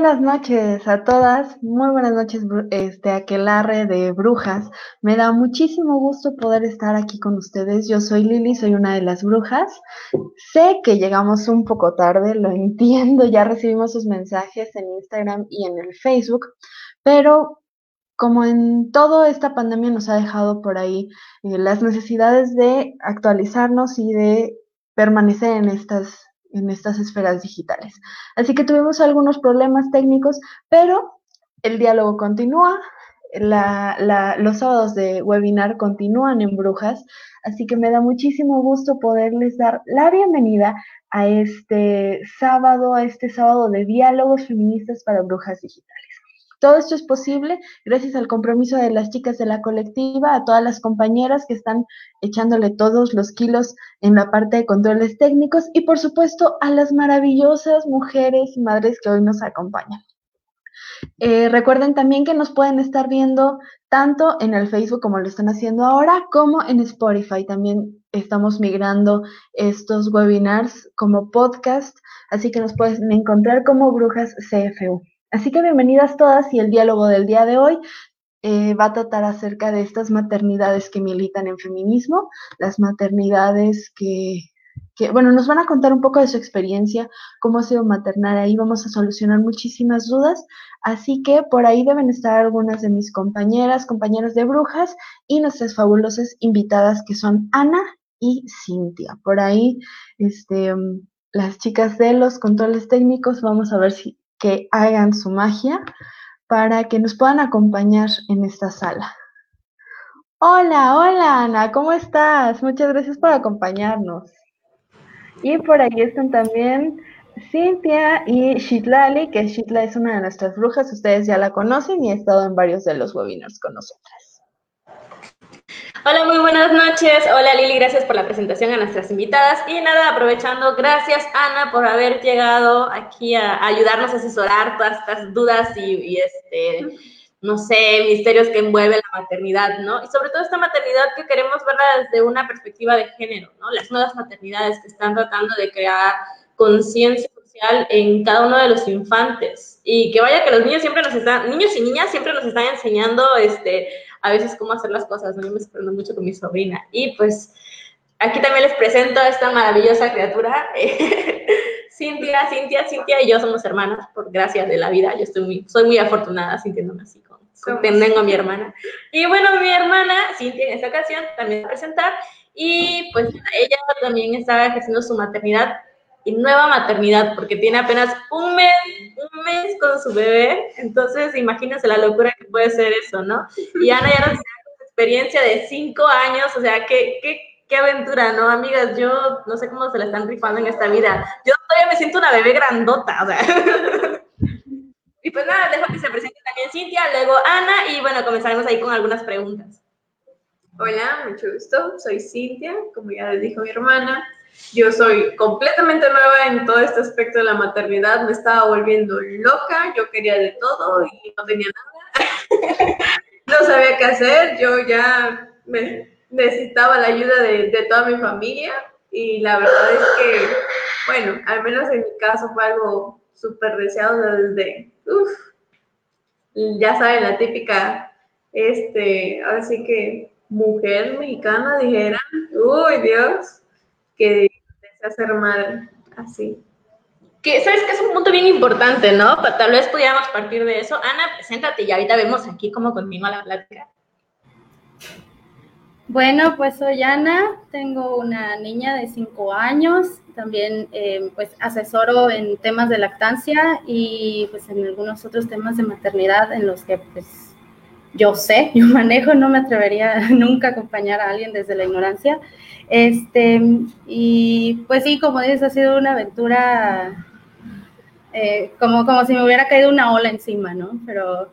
buenas noches a todas, muy buenas noches, este aquelarre de brujas. Me da muchísimo gusto poder estar aquí con ustedes. Yo soy Lili, soy una de las brujas. Sé que llegamos un poco tarde, lo entiendo, ya recibimos sus mensajes en Instagram y en el Facebook, pero como en toda esta pandemia nos ha dejado por ahí eh, las necesidades de actualizarnos y de permanecer en estas en estas esferas digitales. Así que tuvimos algunos problemas técnicos, pero el diálogo continúa, los sábados de webinar continúan en Brujas, así que me da muchísimo gusto poderles dar la bienvenida a este sábado, a este sábado de diálogos feministas para Brujas Digitales. Todo esto es posible gracias al compromiso de las chicas de la colectiva, a todas las compañeras que están echándole todos los kilos en la parte de controles técnicos y por supuesto a las maravillosas mujeres y madres que hoy nos acompañan. Eh, recuerden también que nos pueden estar viendo tanto en el Facebook como lo están haciendo ahora, como en Spotify. También estamos migrando estos webinars como podcast, así que nos pueden encontrar como Brujas CFU. Así que bienvenidas todas y el diálogo del día de hoy eh, va a tratar acerca de estas maternidades que militan en feminismo, las maternidades que, bueno, nos van a contar un poco de su experiencia, cómo ha sido maternar ahí, vamos a solucionar muchísimas dudas, así que por ahí deben estar algunas de mis compañeras, compañeros de brujas y nuestras fabulosas invitadas que son Ana y Cintia. Por ahí, este, las chicas de los controles técnicos, vamos a ver si que hagan su magia para que nos puedan acompañar en esta sala. Hola, hola Ana, ¿cómo estás? Muchas gracias por acompañarnos. Y por ahí están también Cintia y Shitlali, que Shitla es una de nuestras brujas, ustedes ya la conocen y ha estado en varios de los webinars con nosotras. Hola, muy buenas noches. Hola Lili, gracias por la presentación a nuestras invitadas. Y nada, aprovechando, gracias Ana por haber llegado aquí a, ayudarnos a asesorar todas estas dudas y, este, no sé, misterios que envuelve la maternidad, ¿no? Y sobre todo esta maternidad que queremos verla desde una perspectiva de género, ¿no? Las nuevas maternidades que están tratando de crear conciencia social en cada uno de los infantes. Y que vaya que los niños siempre nos están, niños y niñas siempre nos están enseñando, este, a veces cómo hacer las cosas, ¿no? Yo me sorprendo mucho con mi sobrina. Y pues aquí también les presento a esta maravillosa criatura. Cintia, Cintia, Cintia y yo somos hermanas, por gracias de la vida. Yo estoy muy, soy muy afortunada sintiéndome así con, tengo a mi hermana. Y bueno, mi hermana, Cintia, en esta ocasión también va a presentar. Y pues ella también estaba ejerciendo su maternidad nueva maternidad, porque tiene apenas un mes, un mes con su bebé, entonces imagínense la locura que puede ser eso, ¿no? Y Ana ya nos experiencia de cinco años, o sea, qué, qué, qué aventura, ¿no? Amigas, yo no sé cómo se la están rifando en esta vida. Yo todavía me siento una bebé grandota, o sea. y pues nada, dejo que se presente también Cintia, luego Ana, y bueno, comenzaremos ahí con algunas preguntas. Hola, mucho gusto, soy Cintia, como ya les dijo mi hermana. Yo soy completamente nueva en todo este aspecto de la maternidad, me estaba volviendo loca, yo quería de todo y no tenía nada. no sabía qué hacer, yo ya necesitaba la ayuda de, toda mi familia y la verdad es que, bueno, al menos en mi caso fue algo súper deseado desde, uff, ya saben, la típica, este, así que mujer mexicana dijera, uy Dios, que desea ser madre, así. Que, ¿Sabes que es un punto bien importante, no? Tal vez pudiéramos partir de eso. Ana, preséntate y ahorita vemos aquí cómo continúa la plática. Bueno, pues soy Ana, tengo una niña de 5 años, también eh, pues asesoro en temas de lactancia y pues en algunos otros temas de maternidad en los que pues yo sé, yo manejo, no me atrevería nunca a acompañar a alguien desde la ignorancia. Este, y pues sí, como dices, ha sido una aventura eh, como, como si me hubiera caído una ola encima, ¿no? Pero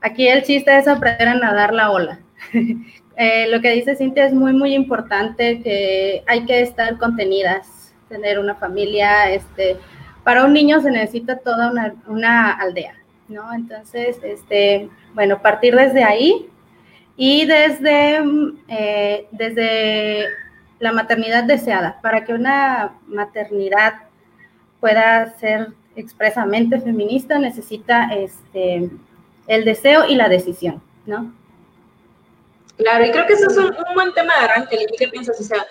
aquí el chiste es aprender a nadar la ola. eh, lo que dice Cintia es muy, muy importante que hay que estar contenidas, tener una familia, este, para un niño se necesita toda una, una aldea, ¿no? Entonces, este, bueno, partir desde ahí y desde, eh, desde la maternidad deseada, para que una maternidad pueda ser expresamente feminista necesita este, el deseo y la decisión, ¿no? Claro, y creo que eso es un, buen tema de arranque. ¿Qué piensas? O sea,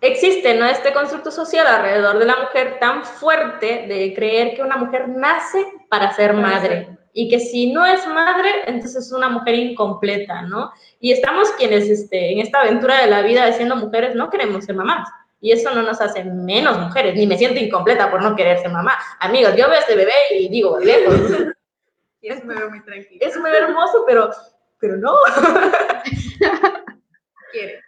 existe ¿no? este constructo social alrededor de la mujer tan fuerte de creer que una mujer nace para ser madre y que si no es madre, entonces es una mujer incompleta, ¿no? Y estamos quienes este, en esta aventura de la vida de siendo mujeres no queremos ser mamás. Y eso no nos hace menos mujeres, ni me siento incompleta por no querer ser mamá. Amigos, yo veo a este bebé y digo, lejos. Y es un bebé muy tranquilo. Es un bebé hermoso, pero, pero no. Quiere.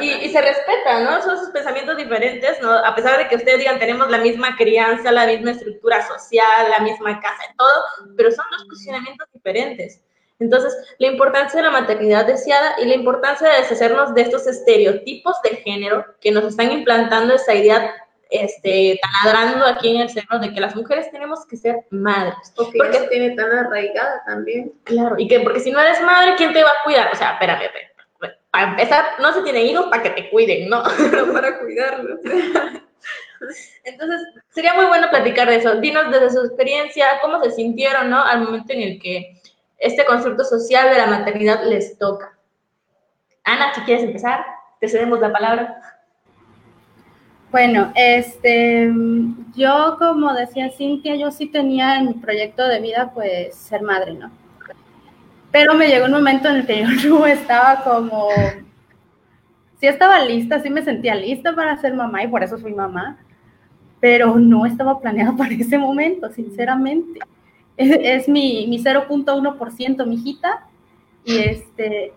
Y, se respeta, ¿no? Son sus pensamientos diferentes, ¿no? A pesar de que ustedes digan, tenemos la misma crianza, la misma estructura social, la misma casa y todo, pero son dos posicionamientos diferentes. Entonces, la importancia de la maternidad deseada y la importancia de deshacernos de estos estereotipos de género que nos están implantando esa idea este, taladrando aquí en el centro de que las mujeres tenemos que ser madres. Porque, tiene tan arraigada también. Claro, y que porque si no eres madre, ¿quién te va a cuidar? O sea, espérame, espérame para empezar, no se tienen hijos para que te cuiden, ¿no? Para cuidarlos. Entonces, sería muy bueno platicar de eso. Dinos desde su experiencia, cómo se sintieron, ¿no? Al momento en el que este constructo social de la maternidad les toca. Ana, si quieres empezar, te cedemos la palabra. Bueno, este, yo como decía Cintia, yo sí tenía en mi proyecto de vida, pues, ser madre, ¿no? Pero me llegó un momento en el que yo estaba como, sí estaba lista, sí me sentía lista para ser mamá y por eso fui mamá, pero no estaba planeada para ese momento, sinceramente. Es, mi, mi 0.1%, mi hijita. Y, este,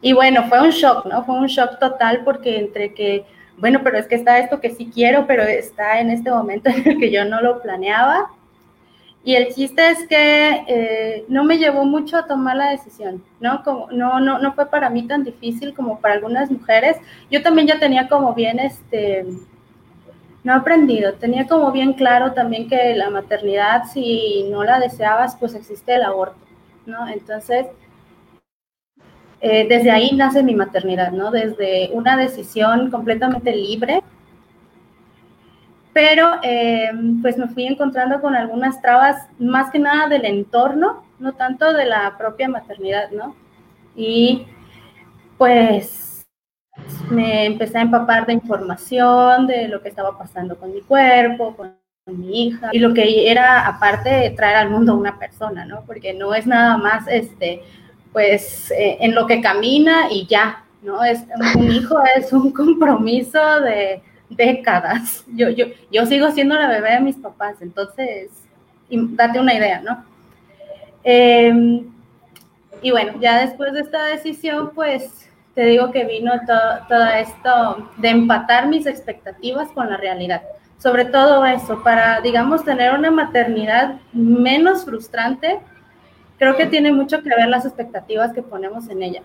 y bueno, fue un shock, ¿no? Fue un shock total porque entre que, bueno, pero es que está esto que sí quiero, pero está en este momento en el que yo no lo planeaba y el chiste es que eh, no me llevó mucho a tomar la decisión, ¿no? Como, no, no, no fue para mí tan difícil como para algunas mujeres. Yo también ya tenía como bien, este, no aprendido, tenía como bien claro también que la maternidad, si no la deseabas, pues existe el aborto, ¿no? Entonces, eh, desde ahí nace mi maternidad, ¿no? Desde una decisión completamente libre pero eh, pues me fui encontrando con algunas trabas, más que nada del entorno, no tanto de la propia maternidad, ¿no? Y pues me empecé a empapar de información de lo que estaba pasando con mi cuerpo, con mi hija, y lo que era aparte traer al mundo una persona, ¿no? Porque no es nada más, este, pues, eh, en lo que camina y ya, ¿no? Es, un hijo es un compromiso de décadas. Yo, yo, yo sigo siendo la bebé de mis papás, entonces, date una idea, ¿no? Em, y bueno, ya después de esta decisión, pues te digo que vino todo, esto de empatar mis expectativas con la realidad. Sobre todo eso, para, digamos, tener una maternidad menos frustrante, creo que tiene mucho que ver las expectativas que ponemos en ella.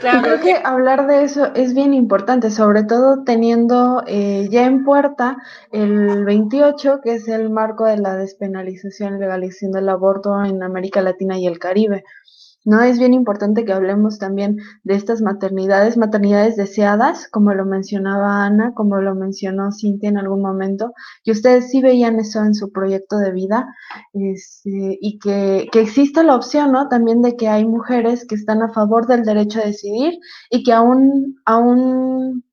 Claro. creo que hablar de eso es bien importante, sobre todo teniendo eh, ya en puerta el 28, que es el marco de la despenalización y legalización del aborto en América Latina y el Caribe. ¿No? Es bien importante que hablemos también de estas maternidades, maternidades deseadas, como lo mencionaba Ana, como lo mencionó Cintia en algún momento, y ustedes sí veían eso en su proyecto de vida, este, y que, que existe la opción, ¿no? También de que hay mujeres que están a favor del derecho a decidir y que aún, aún,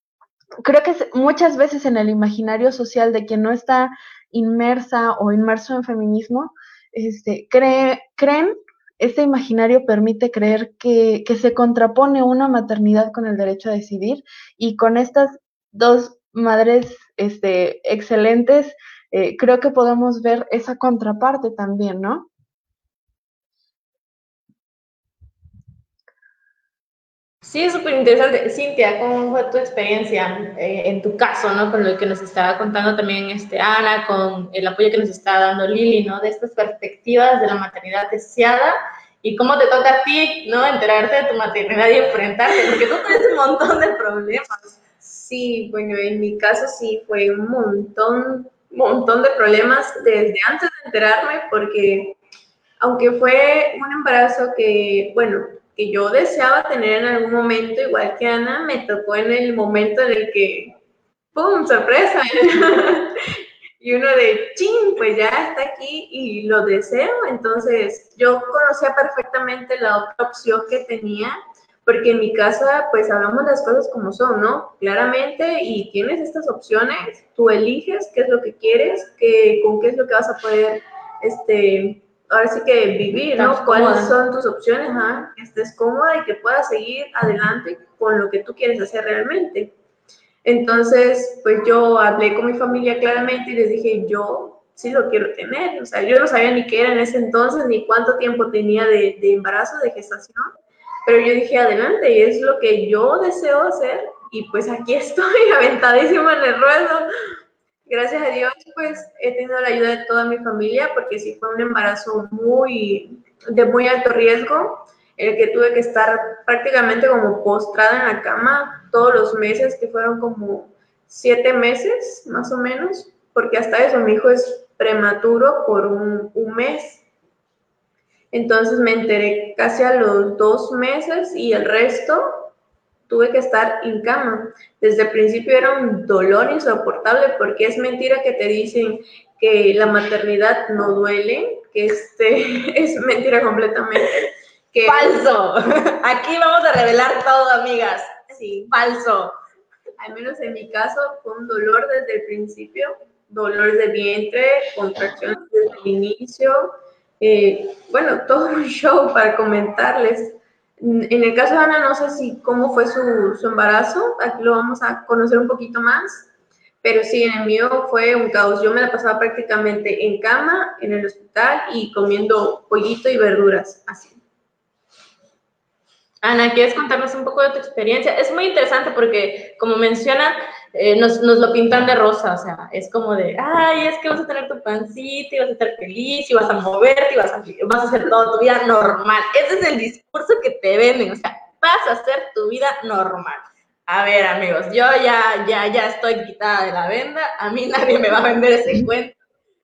creo que muchas veces en el imaginario social de quien no está inmersa o inmerso en feminismo, este, cree, creen este imaginario permite creer que, se contrapone una maternidad con el derecho a decidir y con estas dos madres este, excelentes, eh, creo que podemos ver esa contraparte también, ¿no? Sí, es súper interesante. Cintia, ¿cómo fue tu experiencia eh, en tu caso, ¿no? Con lo que nos estaba contando también este, Ana, con el apoyo que nos está dando Lili, ¿no? De estas perspectivas de la maternidad deseada y cómo te toca a ti, ¿no? Enterarte de tu maternidad y enfrentarte, porque tú tienes un montón de problemas. Sí, bueno, en mi caso sí fue un montón, montón de problemas desde antes de enterarme, porque aunque fue un embarazo que, bueno, que yo deseaba tener en algún momento, igual que Ana, me tocó en el momento en el que ¡pum! ¡Sorpresa! y uno de, ching, pues ya está aquí y lo deseo. Entonces, yo conocía perfectamente la otra opción que tenía, porque en mi casa, pues hablamos las cosas como son, ¿no? Claramente, y tienes estas opciones, tú eliges qué es lo que quieres, qué, con qué es lo que vas a poder, este, ahora sí que vivir, ¿no? ¿Cuáles son tus opciones? Que estés cómoda y que puedas seguir adelante con lo que tú quieres hacer realmente. Entonces, pues yo hablé con mi familia claramente y les dije, yo sí lo quiero tener. O sea, yo no sabía ni qué era en ese entonces, ni cuánto tiempo tenía de, de embarazo, de gestación, pero yo dije, adelante, y es lo que yo deseo hacer. Y pues aquí estoy, aventadísima en el ruedo. Gracias a Dios, pues he tenido la ayuda de toda mi familia, porque sí fue un embarazo muy, de muy alto riesgo el que tuve que estar prácticamente como postrada en la cama todos los meses, que fueron como siete meses más o menos, porque hasta eso mi hijo es prematuro por un, un mes. Entonces me enteré casi a los dos meses y el resto tuve que estar en cama. Desde el principio era un dolor insoportable porque es mentira que te dicen que la maternidad no duele, que este es mentira completamente Falso. Aquí vamos a revelar todo, amigas. Sí. Falso. Al menos en mi caso fue un dolor desde el principio, dolor de vientre, contracciones desde el inicio. Eh, bueno, todo un show para comentarles. En el caso de Ana, no sé si cómo fue su, su embarazo, aquí lo vamos a conocer un poquito más, pero sí, en el mío fue un caos. Yo me la pasaba prácticamente en cama, en el hospital y comiendo pollito y verduras, así. Ana, ¿quieres contarnos un poco de tu experiencia? Es muy interesante porque, como mencionan, eh, nos, nos, lo pintan de rosa, o sea, es como de, ay, es que vas a tener tu pancita y vas a estar feliz y vas a moverte y vas a, vas a hacer toda tu vida normal. Ese es el discurso que te venden, o sea, vas a hacer tu vida normal. A ver, amigos, yo ya, ya, ya estoy quitada de la venda, a mí nadie me va a vender ese cuento.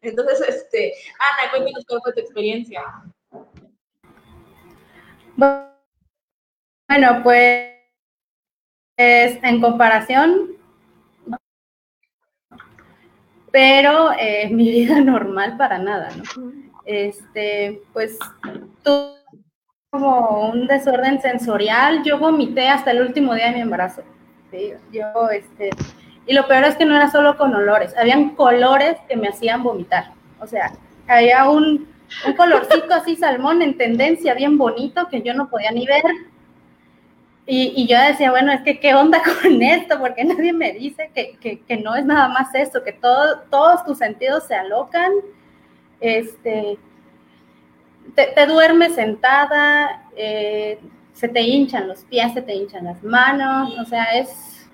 Entonces, este, Ana, cuéntanos cuál fue tu experiencia. Bueno, bueno, pues en comparación, pero eh, mi vida normal para nada, ¿no? Este, pues tuve como un desorden sensorial, yo vomité hasta el último día de mi embarazo. ¿sí? Yo, este, y lo peor es que no era solo con olores, habían colores que me hacían vomitar. O sea, había un, un colorcito así salmón en tendencia, bien bonito, que yo no podía ni ver y, yo decía, bueno, es que qué onda con esto, porque nadie me dice que, que, que no es nada más eso, que todo, todos tus sentidos se alocan, este, te, te duermes sentada, eh, se te hinchan los pies, se te hinchan las manos, o sea, es,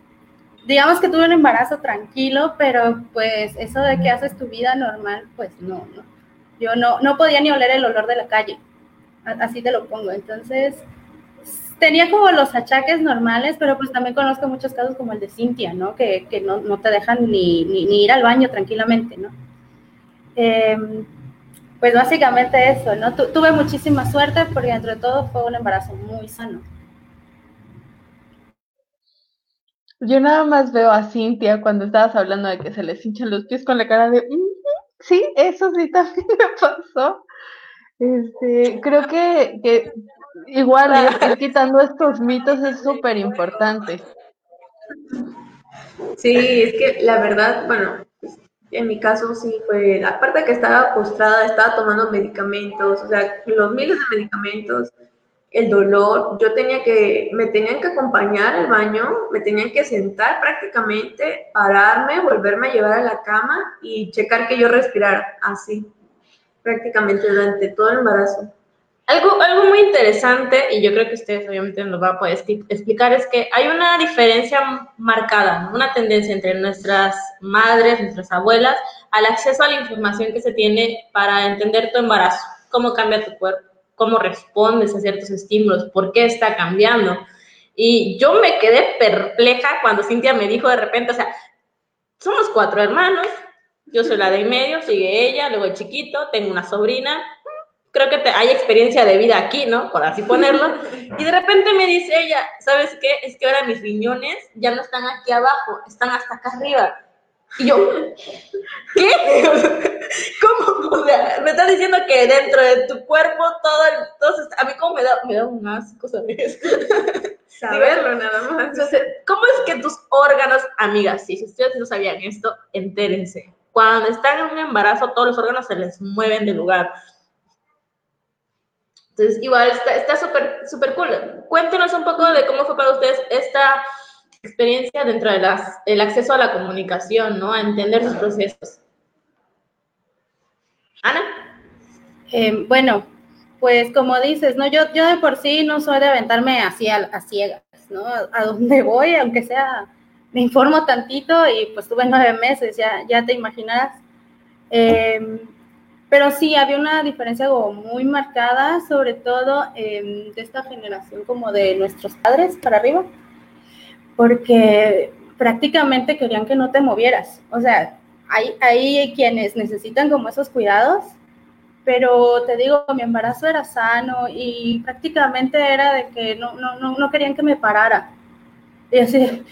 digamos que tuve un embarazo tranquilo, pero pues eso de que haces tu vida normal, pues no, no. Yo no, no podía ni oler el olor de la calle, así te lo pongo, entonces tenía como los achaques normales, pero pues también conozco muchos casos como el de Cintia, ¿no? Que, que no, no, te dejan ni, ni, ir al baño tranquilamente, ¿no? Em, pues básicamente eso, ¿no? tuve muchísima suerte porque entre todo fue un embarazo muy sano. Yo nada más veo a Cintia cuando estabas hablando de que se les hinchan los pies con la cara de, sí, eso sí también me pasó. Este, creo que, que Igual, ir, quitando estos mitos es súper importante. Sí, es que la verdad, bueno, en mi caso sí fue, aparte de que estaba postrada, estaba tomando medicamentos, o sea, los miles de medicamentos, el dolor, yo tenía que, me tenían que acompañar al baño, me tenían que sentar prácticamente, pararme, volverme a llevar a la cama y checar que yo respirara, así, prácticamente durante todo el embarazo. Algo, algo muy interesante, y yo creo que ustedes obviamente nos van a poder explicar, es que hay una diferencia marcada, una tendencia entre nuestras madres, nuestras abuelas, al acceso a la información que se tiene para entender tu embarazo, cómo cambia tu cuerpo, cómo respondes a ciertos estímulos, por qué está cambiando. Y yo me quedé perpleja cuando Cintia me dijo de repente, o sea, somos cuatro hermanos, yo soy la de en medio, sigue ella, luego el chiquito, tengo una sobrina, creo que hay experiencia de vida aquí, ¿no? Por así ponerlo. Y de repente me dice ella, ¿sabes qué? Es que ahora mis riñones ya no están aquí abajo, están hasta acá arriba. Y yo, ¿qué? ¿Cómo? O sea, me estás diciendo que dentro de tu cuerpo todo, todo a mí como me da, me da un asco, ¿sabes? Saberlo nada más. Entonces, ¿cómo es que tus órganos, amigas, si ustedes no sabían esto, entérense. Cuando están en un embarazo, todos los órganos se les mueven de lugar. Entonces, igual está súper súper cool. Cuéntenos un poco de cómo fue para ustedes esta experiencia dentro del acceso a la comunicación, ¿no? A entender sus procesos. Ana. Eh, bueno, pues como dices, ¿no? Yo, yo de por sí no soy de aventarme así a, ciegas, ¿no? A, donde voy, aunque sea, me informo tantito y pues tuve nueve meses, ya, ya te imaginarás. Eh, pero sí, había una diferencia como muy marcada, sobre todo de esta generación como de nuestros padres para arriba, porque prácticamente querían que no te movieras. O sea, hay, hay quienes necesitan como esos cuidados, pero te digo, mi embarazo era sano y prácticamente era de que no, no, no, no querían que me parara. Y así,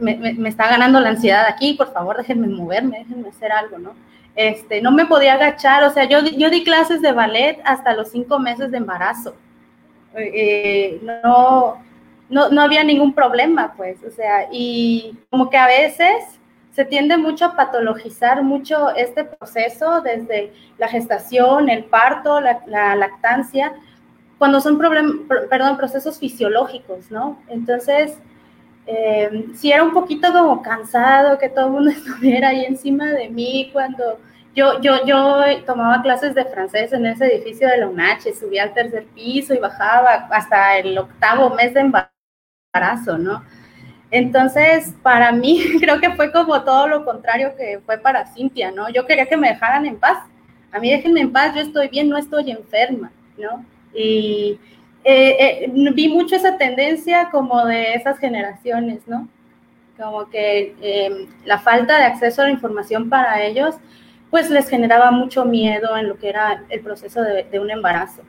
me, me, me, está ganando la ansiedad aquí, por favor, déjenme moverme, déjenme hacer algo, ¿no? Este, no me podía agachar, o sea, yo, yo di clases de ballet hasta los cinco meses de embarazo. Eh, no, no, no había ningún problema, pues, o sea, y como que a veces se tiende mucho a patologizar mucho este proceso desde la gestación, el parto, la, lactancia, cuando son problem, perdón, procesos fisiológicos, ¿no? Entonces, eh, sí era un poquito como cansado que todo el mundo estuviera ahí encima de mí cuando yo, yo, yo tomaba clases de francés en ese edificio de la UNACH, subía al tercer piso y bajaba hasta el octavo mes de embarazo, ¿no? Entonces, para mí creo que fue como todo lo contrario que fue para Cintia, ¿no? Yo quería que me dejaran en paz. A mí déjenme en paz, yo estoy bien, no estoy enferma, ¿no? Y eh, eh, vi mucho esa tendencia como de esas generaciones, ¿no? Como que eh, la falta de acceso a la información para ellos, pues les generaba mucho miedo en lo que era el proceso de, de un embarazo.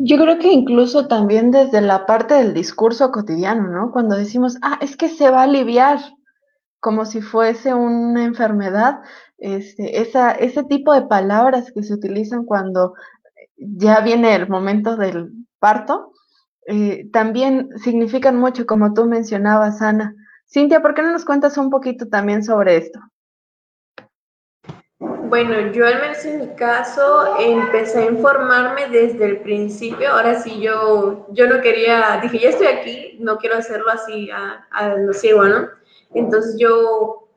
Yo creo que incluso también desde la parte del discurso cotidiano, ¿no? Cuando decimos, ah, es que se va a aliviar, como si fuese una enfermedad, este, esa, ese tipo de palabras que se utilizan cuando ya viene el momento del parto, eh, también significan mucho, como tú mencionabas, Ana. Cintia, ¿por qué no nos cuentas un poquito también sobre esto? Bueno, yo al menos en mi caso empecé a informarme desde el principio. Ahora sí, yo, yo no quería, dije, ya estoy aquí, no quiero hacerlo así a, a lo ciego, ¿no? Entonces yo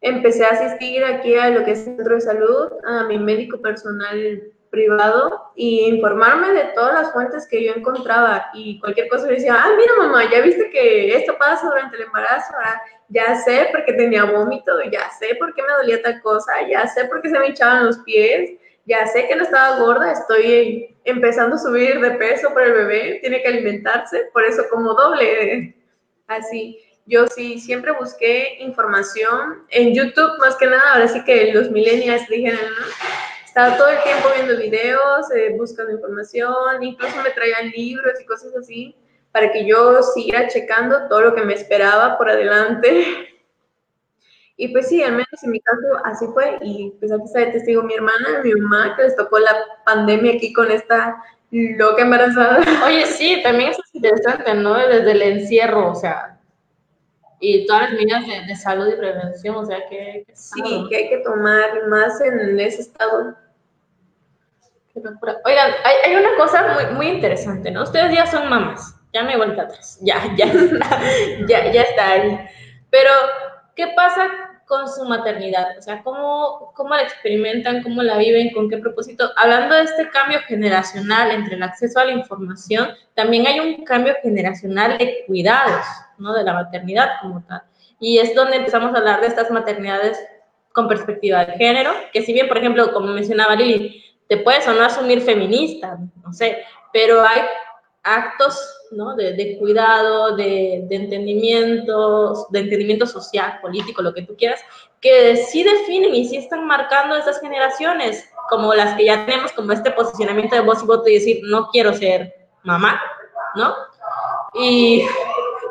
empecé a asistir aquí a lo que es centro de salud, a mi médico personal privado y informarme de todas las fuentes que yo encontraba y cualquier cosa me decía, ah, mira mamá, ya viste que esto pasa durante el embarazo, ah, ya sé por qué tenía vómito, ya sé por qué me dolía tal cosa, ya sé por qué se me hinchaban los pies, ya sé que no estaba gorda, estoy empezando a subir de peso por el bebé, tiene que alimentarse, por eso como doble, así. Yo sí siempre busqué información en YouTube, más que nada, ahora sí que los millennials dijeron, ¿no? Estaba todo el tiempo viendo videos, eh, buscando información, incluso me traían libros y cosas así para que yo siguiera checando todo lo que me esperaba por adelante. Y pues sí, al menos en mi caso así fue. Y pues aquí está de testigo mi hermana, mi mamá, que les tocó la pandemia aquí con esta loca embarazada. Oye, sí, también es interesante, ¿no? Desde el encierro, o sea, y todas las medidas de, salud y prevención, o sea, que... sí, que hay que tomar más en ese estado. Oigan, hay, una cosa muy, muy interesante, ¿no? Ustedes ya son mamás, ya me he vuelto atrás, ya, ya, ya, ya está ahí. Pero, ¿qué pasa con su maternidad? O sea, ¿cómo, ¿cómo la experimentan? ¿Cómo la viven? ¿Con qué propósito? Hablando de este cambio generacional entre el acceso a la información, también hay un cambio generacional de cuidados, ¿no? De la maternidad como tal. Y es donde empezamos a hablar de estas maternidades con perspectiva de género, que si bien, por ejemplo, como mencionaba Lili, te puedes o no asumir feminista, no sé, pero hay actos ¿no? de, cuidado, de, de, entendimiento, de entendimiento social, político, lo que tú quieras, que sí definen y sí están marcando esas generaciones. como las que ya tenemos como este posicionamiento de voz y voto y decir, no quiero ser mamá, ¿no? Y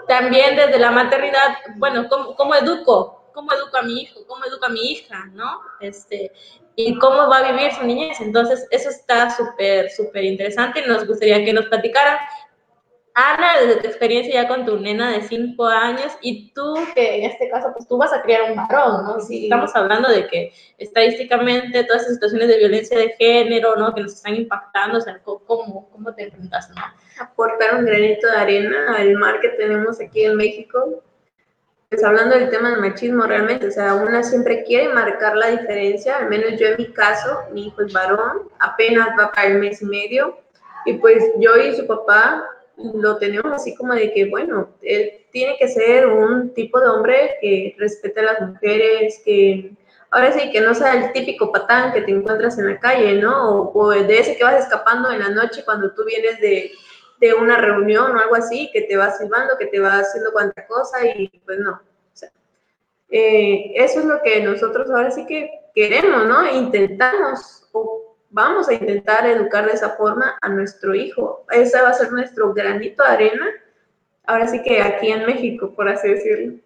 también desde la maternidad, bueno, ¿cómo, cómo educo? ¿Cómo educo a mi hijo? ¿Cómo educo a mi hija? ¿No? Este, y cómo va a vivir su niñez. Entonces, eso está súper, súper interesante y nos gustaría que nos platicaran. Ana, desde tu experiencia ya con tu nena de 5 años y tú, que en este caso, pues tú vas a criar un varón, ¿no? Sí. Estamos hablando de que estadísticamente todas estas situaciones de violencia de género, ¿no? Que nos están impactando, o sea, ¿cómo, cómo te enfrentas, no? Aportar un granito de arena al mar que tenemos aquí en México pues hablando del tema del machismo realmente, o sea, una siempre quiere marcar la diferencia, al menos yo en mi caso, mi hijo es varón, apenas va para el mes y medio, y pues yo y su papá lo tenemos así como de que, bueno, él tiene que ser un tipo de hombre que respete a las mujeres, que ahora sí, que no sea el típico patán que te encuentras en la calle, ¿no? O, o de ese que vas escapando en la noche cuando tú vienes de, de una reunión o algo así, que te va silbando, que te va haciendo cuanta cosa y pues no. O sea, eh, eso es lo que nosotros ahora sí que queremos, ¿no? Intentamos o vamos a intentar educar de esa forma a nuestro hijo. Ese va a ser nuestro granito de arena, ahora sí que aquí en México, por así decirlo.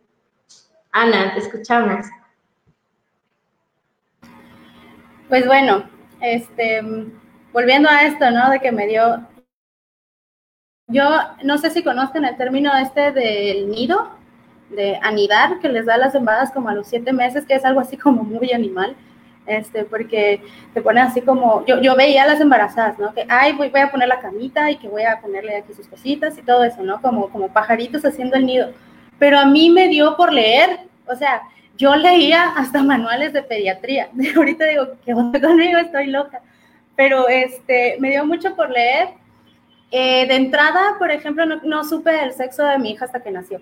Ana, te escuchamos. Pues bueno, este, volviendo a esto, ¿no? De que me dio yo no sé si conocen el término este del nido, de anidar, que les da las embarazas como a los siete meses, que es algo así como muy animal, este, porque te ponen así como, yo, yo veía a las embarazadas, ¿no? Que, ay, voy, voy a poner la camita y que voy a ponerle aquí sus cositas y todo eso, ¿no? Como, como pajaritos haciendo el nido. Pero a mí me dio por leer, o sea, yo leía hasta manuales de pediatría. Ahorita digo, ¿qué onda conmigo? Estoy loca. Pero este, me dio mucho por leer eh, de entrada, por ejemplo, no, no, supe el sexo de mi hija hasta que nació.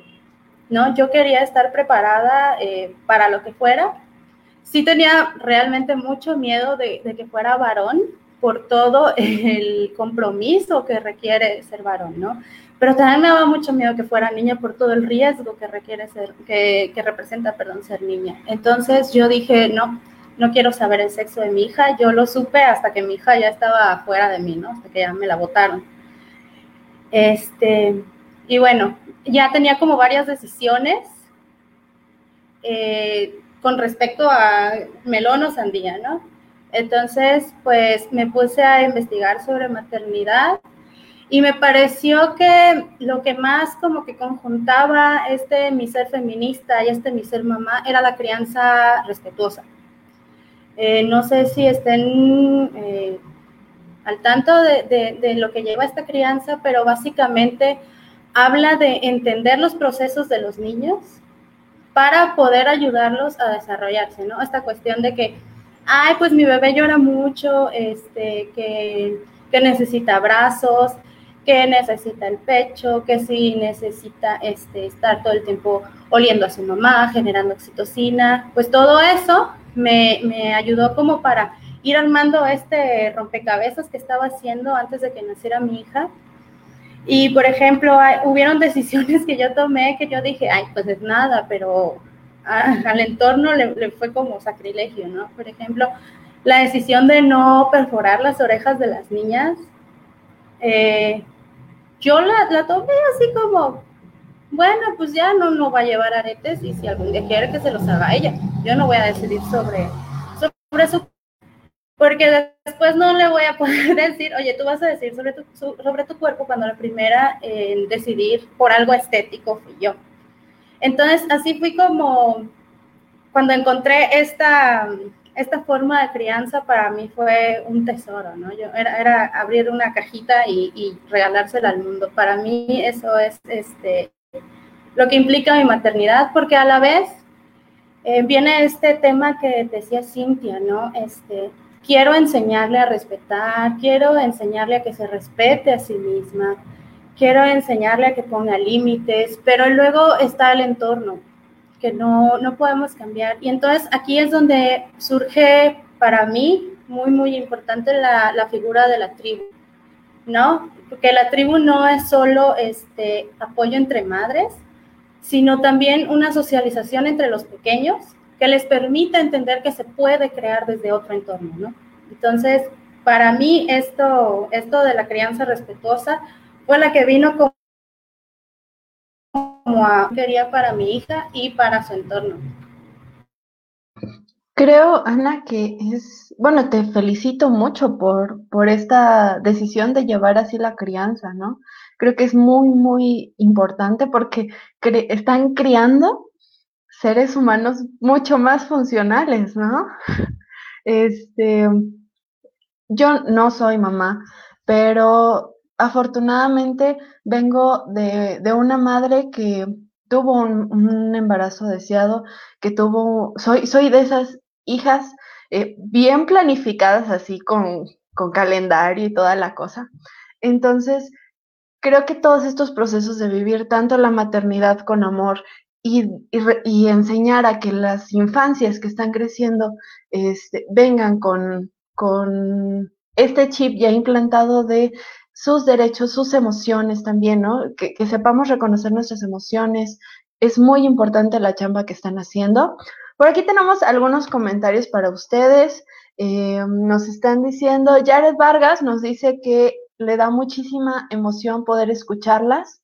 ¿no? Yo quería estar preparada eh, para lo que fuera. Sí tenía realmente mucho miedo de, que fuera varón por todo el compromiso que requiere ser varón, ¿no? Pero también me daba mucho miedo que fuera niña por todo el riesgo que requiere ser, que representa, perdón, ser niña. Entonces yo dije, no, no quiero saber el sexo de mi hija. Yo lo supe hasta que mi hija ya estaba fuera de mí, ¿no? Hasta que ya me la botaron. Este, y bueno, ya tenía como varias decisiones eh, con respecto a melón o sandía, ¿no? Entonces, pues me puse a investigar sobre maternidad y me pareció que lo que más como que conjuntaba este mi ser feminista y este mi ser mamá era la crianza respetuosa. Eh, no sé si estén eh, al tanto de, de, de, lo que lleva esta crianza, pero básicamente habla de entender los procesos de los niños para poder ayudarlos a desarrollarse, ¿no? Esta cuestión de que, ay, pues mi bebé llora mucho, este, que, que necesita abrazos, que necesita el pecho, que sí necesita este, estar todo el tiempo oliendo a su mamá, generando oxitocina, pues todo eso me, me ayudó como para ir armando este rompecabezas que estaba haciendo antes de que naciera mi hija. Y, por ejemplo, hay, hubieron decisiones que yo tomé que yo dije, ay, pues es nada, pero al entorno le, fue como sacrilegio, ¿no? Por ejemplo, la decisión de no perforar las orejas de las niñas, eh, yo la, la, tomé así como, bueno, pues ya no, no va a llevar aretes y si algún día quiere que se los haga ella. Yo no voy a decidir sobre, sobre porque después no le voy a poder decir, oye, tú vas a decir sobre tu, sobre tu cuerpo cuando la primera en decidir por algo estético fui yo. Entonces, así fui como, cuando encontré esta, esta forma de crianza, para mí fue un tesoro, ¿no? Yo, era, abrir una cajita y, y, regalársela al mundo. Para mí eso es este, lo que implica mi maternidad, porque a la vez eh, viene este tema que decía Cintia, ¿no? Este, quiero enseñarle a respetar, quiero enseñarle a que se respete a sí misma, quiero enseñarle a que ponga límites, pero luego está el entorno que no, no podemos cambiar. Y entonces aquí es donde surge para mí muy, muy importante la, la figura de la tribu, ¿no? Porque la tribu no es solo este apoyo entre madres, sino también una socialización entre los pequeños que les permita entender que se puede crear desde otro entorno, ¿no? Entonces, para mí esto, esto de la crianza respetuosa fue la que vino como, a, quería para mi hija y para su entorno. Creo, Ana, que es, bueno, te felicito mucho por, por esta decisión de llevar así la crianza, ¿no? Creo que es muy, muy importante porque están criando seres humanos mucho más funcionales, ¿no? Este, yo no soy mamá, pero afortunadamente vengo de, de una madre que tuvo un, embarazo deseado, que tuvo, soy, soy de esas hijas eh, bien planificadas así con, con calendario y toda la cosa. Entonces, creo que todos estos procesos de vivir tanto la maternidad con amor y, enseñar a que las infancias que están creciendo este, vengan con, este chip ya implantado de sus derechos, sus emociones también, ¿no? Que, que, sepamos reconocer nuestras emociones. Es muy importante la chamba que están haciendo. Por aquí tenemos algunos comentarios para ustedes. Eh, nos están diciendo, Jared Vargas nos dice que le da muchísima emoción poder escucharlas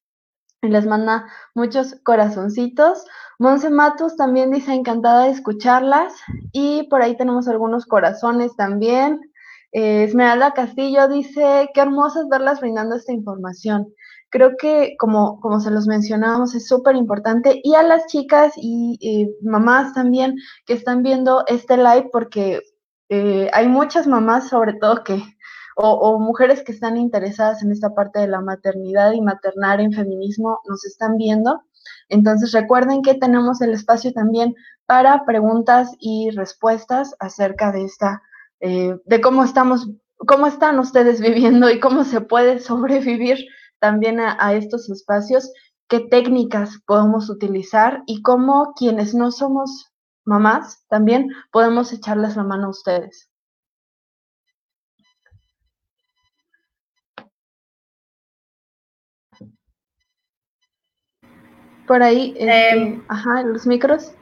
y les manda muchos corazoncitos. Monse Matus también dice encantada de escucharlas y por ahí tenemos algunos corazones también. Eh, Esmeralda Castillo dice, qué hermoso es verlas brindando esta información. Creo que, como, como se los mencionábamos, es súper importante. Y a las chicas y mamás también que están viendo este live, porque eh, hay muchas mamás, sobre todo, que, o, mujeres que están interesadas en esta parte de la maternidad y maternar en feminismo, nos están viendo. Entonces, recuerden que tenemos el espacio también para preguntas y respuestas acerca de esta eh, de cómo estamos, cómo están ustedes viviendo y cómo se puede sobrevivir también a estos espacios, qué técnicas podemos utilizar y cómo quienes no somos mamás también podemos echarles la mano a ustedes. Por ahí, este, eh, ajá, los micros.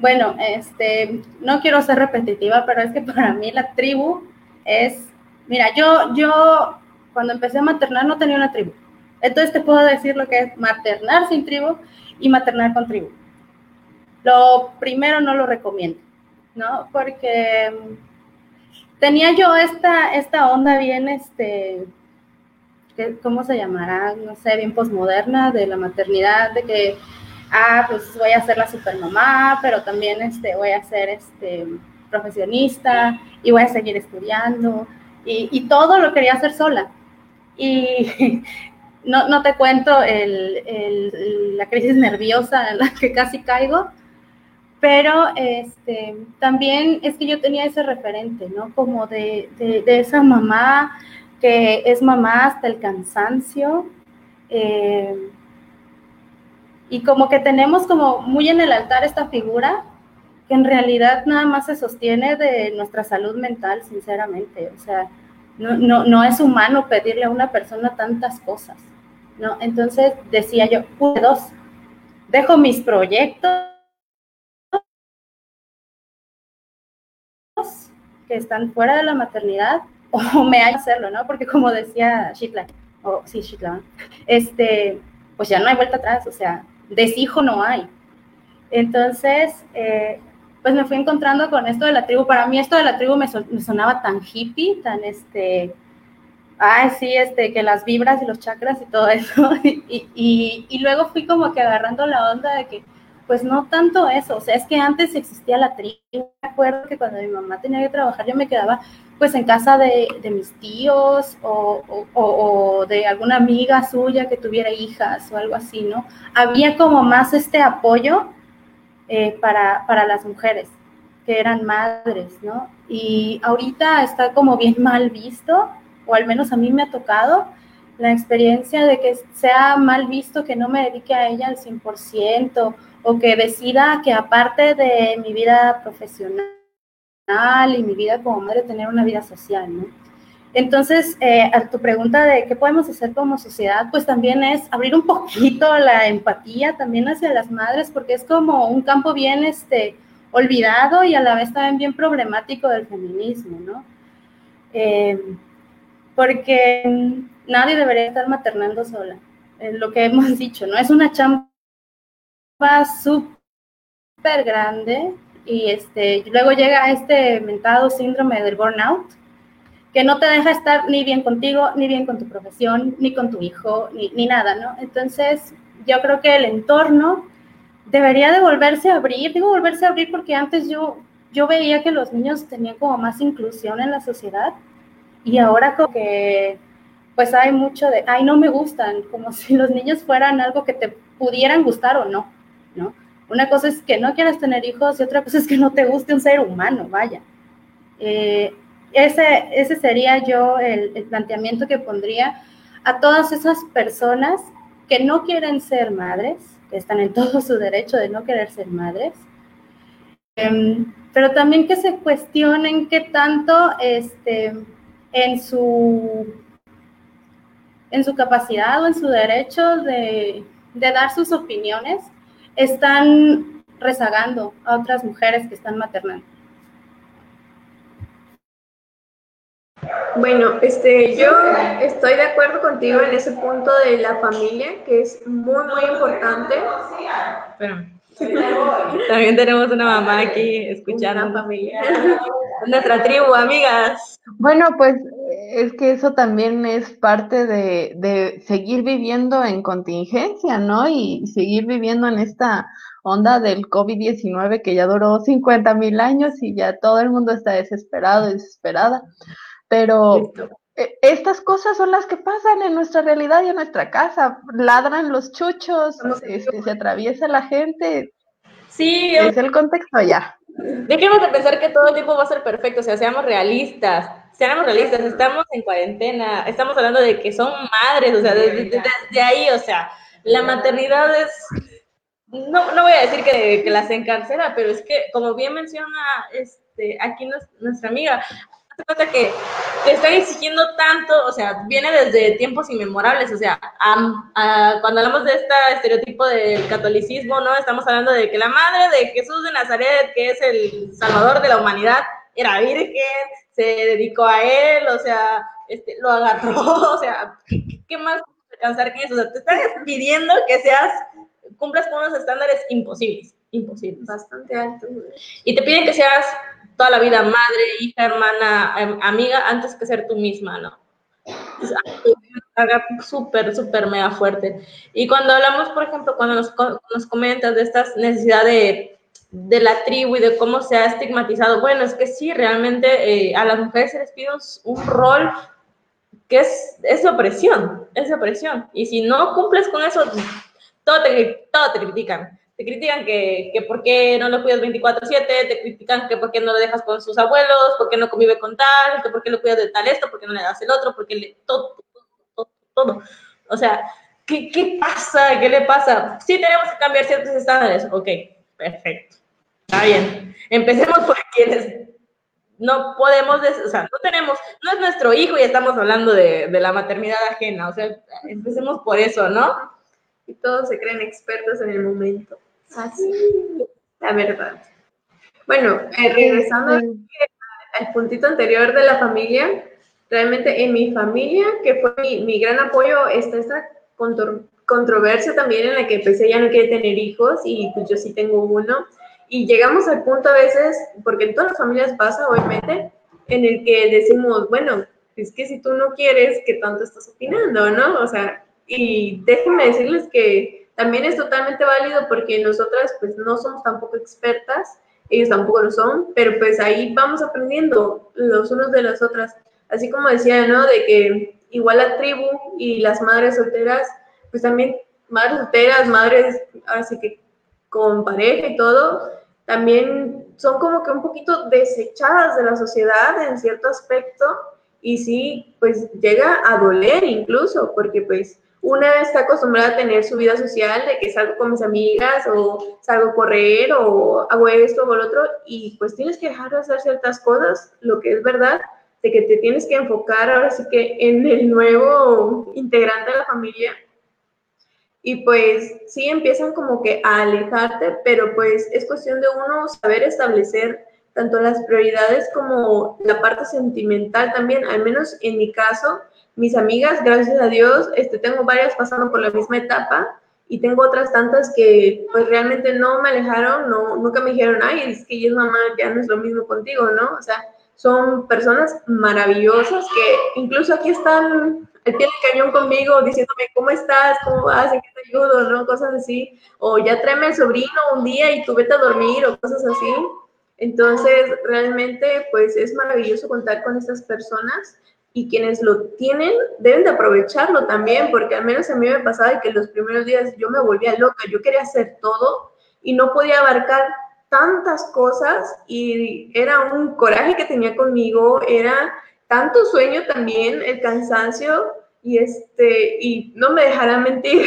Bueno, este, no quiero ser repetitiva, pero es que para mí la tribu es, mira, yo, yo cuando empecé a maternar no tenía una tribu. Entonces te puedo decir lo que es maternar sin tribu y maternar con tribu. Lo primero no lo recomiendo, ¿no? Porque tenía yo esta, esta onda bien, este, ¿cómo se llamará? No sé, bien posmoderna de la maternidad, de que ah, pues voy a ser la supermamá, pero también este, voy a ser este, profesionista y voy a seguir estudiando y, y todo lo quería hacer sola. Y no, no te cuento el, el, la crisis nerviosa en la que casi caigo, pero este, también es que yo tenía ese referente, ¿no? Como de, de, de esa mamá que es mamá hasta el cansancio. Eh, y como que tenemos como muy en el altar esta figura que en realidad nada más se sostiene de nuestra salud mental, sinceramente. O sea, no, no, no es humano pedirle a una persona tantas cosas, ¿no? Entonces decía yo, dos, dejo mis proyectos que están fuera de la maternidad o me hay hacerlo, ¿no? Porque como decía Shitla, o sí, Shitla, este, pues ya no hay vuelta atrás, o sea, deshijo no hay. Entonces, eh, pues me fui encontrando con esto de la tribu. Para mí esto de la tribu me, sonaba tan hippie, tan este, ay, sí, este, que las vibras y los chakras y todo eso. Y, luego fui como que agarrando la onda de que, pues no tanto eso, o sea, es que antes existía la tribu. Me acuerdo que cuando mi mamá tenía que trabajar, yo me quedaba pues en casa de, de mis tíos o, o, de alguna amiga suya que tuviera hijas o algo así, ¿no? Había como más este apoyo eh, para, para las mujeres que eran madres, ¿no? Y ahorita está como bien mal visto, o al menos a mí me ha tocado la experiencia de que sea mal visto que no me dedique a ella al 100% o que decida que aparte de mi vida profesional, y mi vida como madre, tener una vida social, ¿no? Entonces, eh, a tu pregunta de qué podemos hacer como sociedad, pues también es abrir un poquito la empatía también hacia las madres, porque es como un campo bien este, olvidado y a la vez también bien problemático del feminismo, ¿no? Eh, porque nadie debería estar maternando sola, lo que hemos dicho, ¿no? Es una chamba súper grande y este, luego llega este mentado síndrome del burnout, que no te deja estar ni bien contigo, ni bien con tu profesión, ni con tu hijo, ni, ni nada, ¿no? Entonces, yo creo que el entorno debería de volverse a abrir, digo volverse a abrir porque antes yo, yo veía que los niños tenían como más inclusión en la sociedad y ahora como que pues hay mucho de, ay, no me gustan, como si los niños fueran algo que te pudieran gustar o no, ¿no? Una cosa es que no quieras tener hijos y otra cosa es que no te guste un ser humano, vaya. Eh, ese, ese sería yo el, planteamiento que pondría a todas esas personas que no quieren ser madres, que están en todo su derecho de no querer ser madres, em, pero también que se cuestionen qué tanto este, en, su, en su capacidad o en su derecho de, de dar sus opiniones están rezagando a otras mujeres que están maternando. Bueno, este, yo estoy de acuerdo contigo en ese punto de la familia, que es muy, muy importante. También tenemos una mamá aquí escuchando. Una familia. Nuestra tribu, amigas. Bueno, pues es que eso también es parte de, de seguir viviendo en contingencia, ¿no? Y seguir viviendo en esta onda del COVID-19 que ya duró 50 mil años y ya todo el mundo está desesperado, desesperada. Pero e, estas cosas son las que pasan en nuestra realidad y en nuestra casa. Ladran los chuchos, este, se atraviesa la gente. Sí, es el contexto allá. Dejemos de pensar que todo el tiempo va a ser perfecto, o sea, seamos realistas, seamos realistas, estamos en cuarentena, estamos hablando de que son madres, o sea, desde, ahí, o sea, la maternidad es, no, no voy a decir que, que las encarcela, pero es que, como bien menciona este, aquí nuestra amiga, cuenta que te están exigiendo tanto, o sea, viene desde tiempos inmemorables, o sea, cuando hablamos de este estereotipo del catolicismo, ¿no? Estamos hablando de que la madre de Jesús de Nazaret, que es el salvador de la humanidad, era virgen, se dedicó a él, o sea, este, lo agarró, o sea, ¿qué más alcanzar que eso? O sea, te están pidiendo que seas, cumplas con unos estándares imposibles, imposibles. Bastante altos. Y te piden que seas toda la vida madre, hija, hermana, em, amiga, antes que ser tú misma, ¿no? Es súper, súper mega fuerte. Y cuando hablamos, por ejemplo, cuando nos, nos comentas de esta necesidad de, de, la tribu y de cómo se ha estigmatizado, bueno, es que sí, realmente eh, a las mujeres se les pide un rol que es, es opresión, es opresión. Y si no cumples con eso, todo te, todo te critican te critican que, que por qué no lo cuidas 24/7, te critican que por qué no lo dejas con sus abuelos, por qué no convive con tal, que por qué lo cuidas de tal esto, por qué no le das el otro, porque le, todo, todo, todo, O sea, ¿qué, ¿qué pasa? ¿Qué le pasa? Sí tenemos que cambiar ciertos estándares. Ok, perfecto. Está bien. Empecemos por quienes no podemos, o sea, no tenemos, no es nuestro hijo y estamos hablando de, de la maternidad ajena. O sea, empecemos por eso, ¿no? y todos se creen expertos en el momento. Así, la verdad. Bueno, eh, regresando al puntito anterior de la familia, realmente en mi familia, que fue mi, gran apoyo, está esta controversia también en la que empecé ya no quiere tener hijos y pues yo sí tengo uno. Y llegamos al punto a veces, porque en todas las familias pasa, obviamente, en el que decimos, bueno, es que si tú no quieres, ¿qué tanto estás opinando, no? O sea, y déjenme decirles que también es totalmente válido porque nosotras pues no somos tampoco expertas, ellos tampoco lo son, pero pues ahí vamos aprendiendo los unos de las otras. Así como decía, ¿no? De que igual la tribu y las madres solteras, pues también madres solteras, madres así que con pareja y todo, también son como que un poquito desechadas de la sociedad en cierto aspecto y sí, pues llega a doler incluso, porque pues una está acostumbrada a tener su vida social, de que salgo con mis amigas o salgo a correr o hago esto o lo otro, y pues tienes que dejar de hacer ciertas cosas, lo que es verdad, de que te tienes que enfocar ahora sí que en el nuevo integrante de la familia. Y pues sí empiezan como que a alejarte, pero pues es cuestión de uno saber establecer tanto las prioridades como la parte sentimental también, al menos en mi caso, mis amigas, gracias a Dios, este, tengo varias pasando por la misma etapa y tengo otras tantas que pues realmente no me alejaron, no, nunca me dijeron, ay, es que es mamá, ya no es lo mismo contigo, ¿no? O sea, son personas maravillosas que incluso aquí están al pie del cañón conmigo diciéndome, ¿cómo estás? ¿Cómo vas? ¿En qué te ayudo? ¿No? Cosas así. O ya tráeme al sobrino un día y tú vete a dormir o cosas así. Entonces, realmente, pues es maravilloso contar con estas personas y quienes lo tienen deben de aprovecharlo también, porque al menos a mí me pasaba que los primeros días yo me volvía loca, yo quería hacer todo y no podía abarcar tantas cosas y era un coraje que tenía conmigo, era tanto sueño también, el cansancio y este y no me dejará mentir,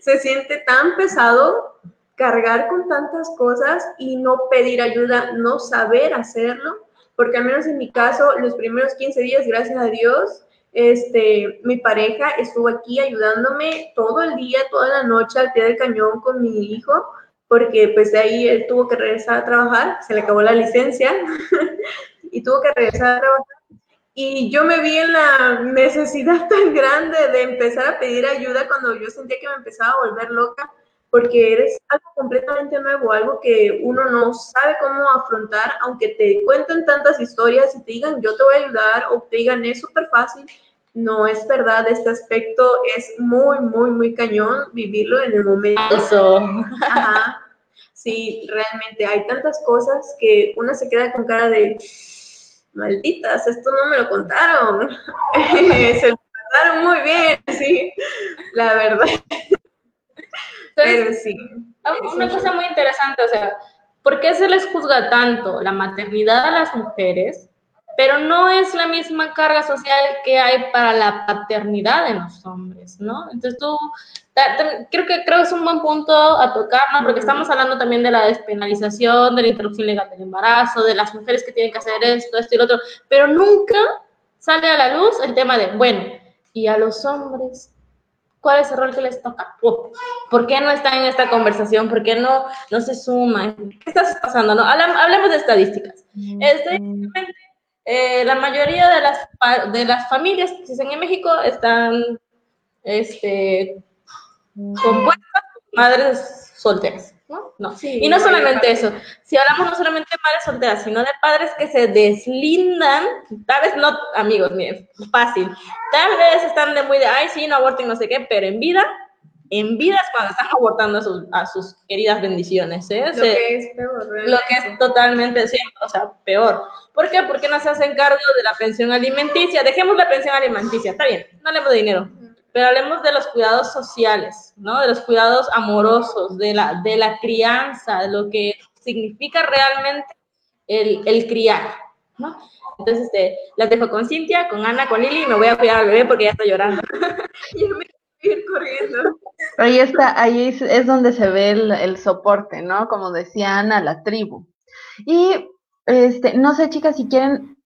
se siente tan pesado cargar con tantas cosas y no pedir ayuda, no saber hacerlo, porque al menos en mi caso, los primeros 15 días, gracias a Dios, este, mi pareja estuvo aquí ayudándome todo el día, toda la noche al pie del cañón con mi hijo, porque pues de ahí él tuvo que regresar a trabajar, se le acabó la licencia y tuvo que regresar a trabajar. Y yo me vi en la necesidad tan grande de empezar a pedir ayuda cuando yo sentía que me empezaba a volver loca porque eres algo completamente nuevo, algo que uno no sabe cómo afrontar, aunque te cuenten tantas historias y te digan yo te voy a ayudar o te digan es súper fácil, no es verdad, este aspecto es muy, muy, muy cañón vivirlo en el momento. Eso. Ajá. Sí, realmente hay tantas cosas que una se queda con cara de malditas, esto no me lo contaron. se lo contaron muy bien, sí, la verdad. Pero sí. Ah, una cosa muy interesante, o sea, ¿por qué se les juzga tanto la maternidad a las mujeres, pero no es la misma carga social que hay para la paternidad en los hombres, ¿no? Entonces tú, creo que creo que es un buen punto a tocar, ¿no? Porque estamos hablando también de la despenalización, de la interrupción legal del embarazo, de las mujeres que tienen que hacer esto, esto y lo otro, pero nunca sale a la luz el tema de, bueno, ¿y a los hombres cuál es el rol que les toca. ¿Por qué no están en esta conversación? ¿Por qué no, no se suman? ¿Qué está pasando? No? Hablemos de estadísticas. Este, eh, la mayoría de las, de las familias que existen en México están este, compuestas por madres solteras. ¿no? no. y no solamente eso, si hablamos no solamente de madres solteras, sino de padres que se deslindan, tal vez no, amigos, miren, fácil, tal vez están de muy de, ay, sí, no aborten, no sé qué, pero en vida, en vida es cuando están abortando a sus, a sus queridas bendiciones, ¿eh? Lo que es peor, Lo que es totalmente, sí, o sea, peor. ¿Por qué? Porque no se hacen cargo de la pensión alimenticia. Dejemos la pensión alimenticia, está bien, no hablemos de dinero pero hablemos de los cuidados sociales, ¿no? De los cuidados amorosos, de la, de la crianza, de lo que significa realmente el, el criar, ¿no? Entonces, este, las dejo con Cintia, con Ana, con Lili, y me voy a cuidar al bebé porque ya está llorando. y me Ahí está, ahí es, es donde se ve el, el, soporte, ¿no? Como decía Ana, la tribu. Y, este, no sé, chicas, si quieren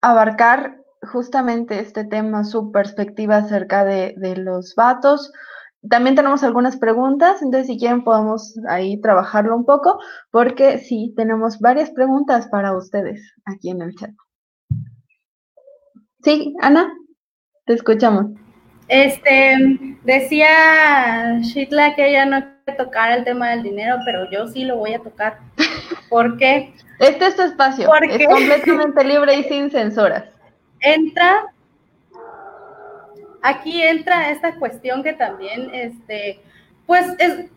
abarcar justamente este tema, su perspectiva acerca de, de los vatos. También tenemos algunas preguntas, entonces si quieren podemos ahí trabajarlo un poco, porque sí, tenemos varias preguntas para ustedes aquí en el chat. Sí, Ana, te escuchamos. Este, decía Shitla que ella no quiere tocar el tema del dinero, pero yo sí lo voy a tocar. ¿Por qué? Este es tu espacio, es completamente libre y sin censuras entra, aquí entra esta cuestión que también, este, pues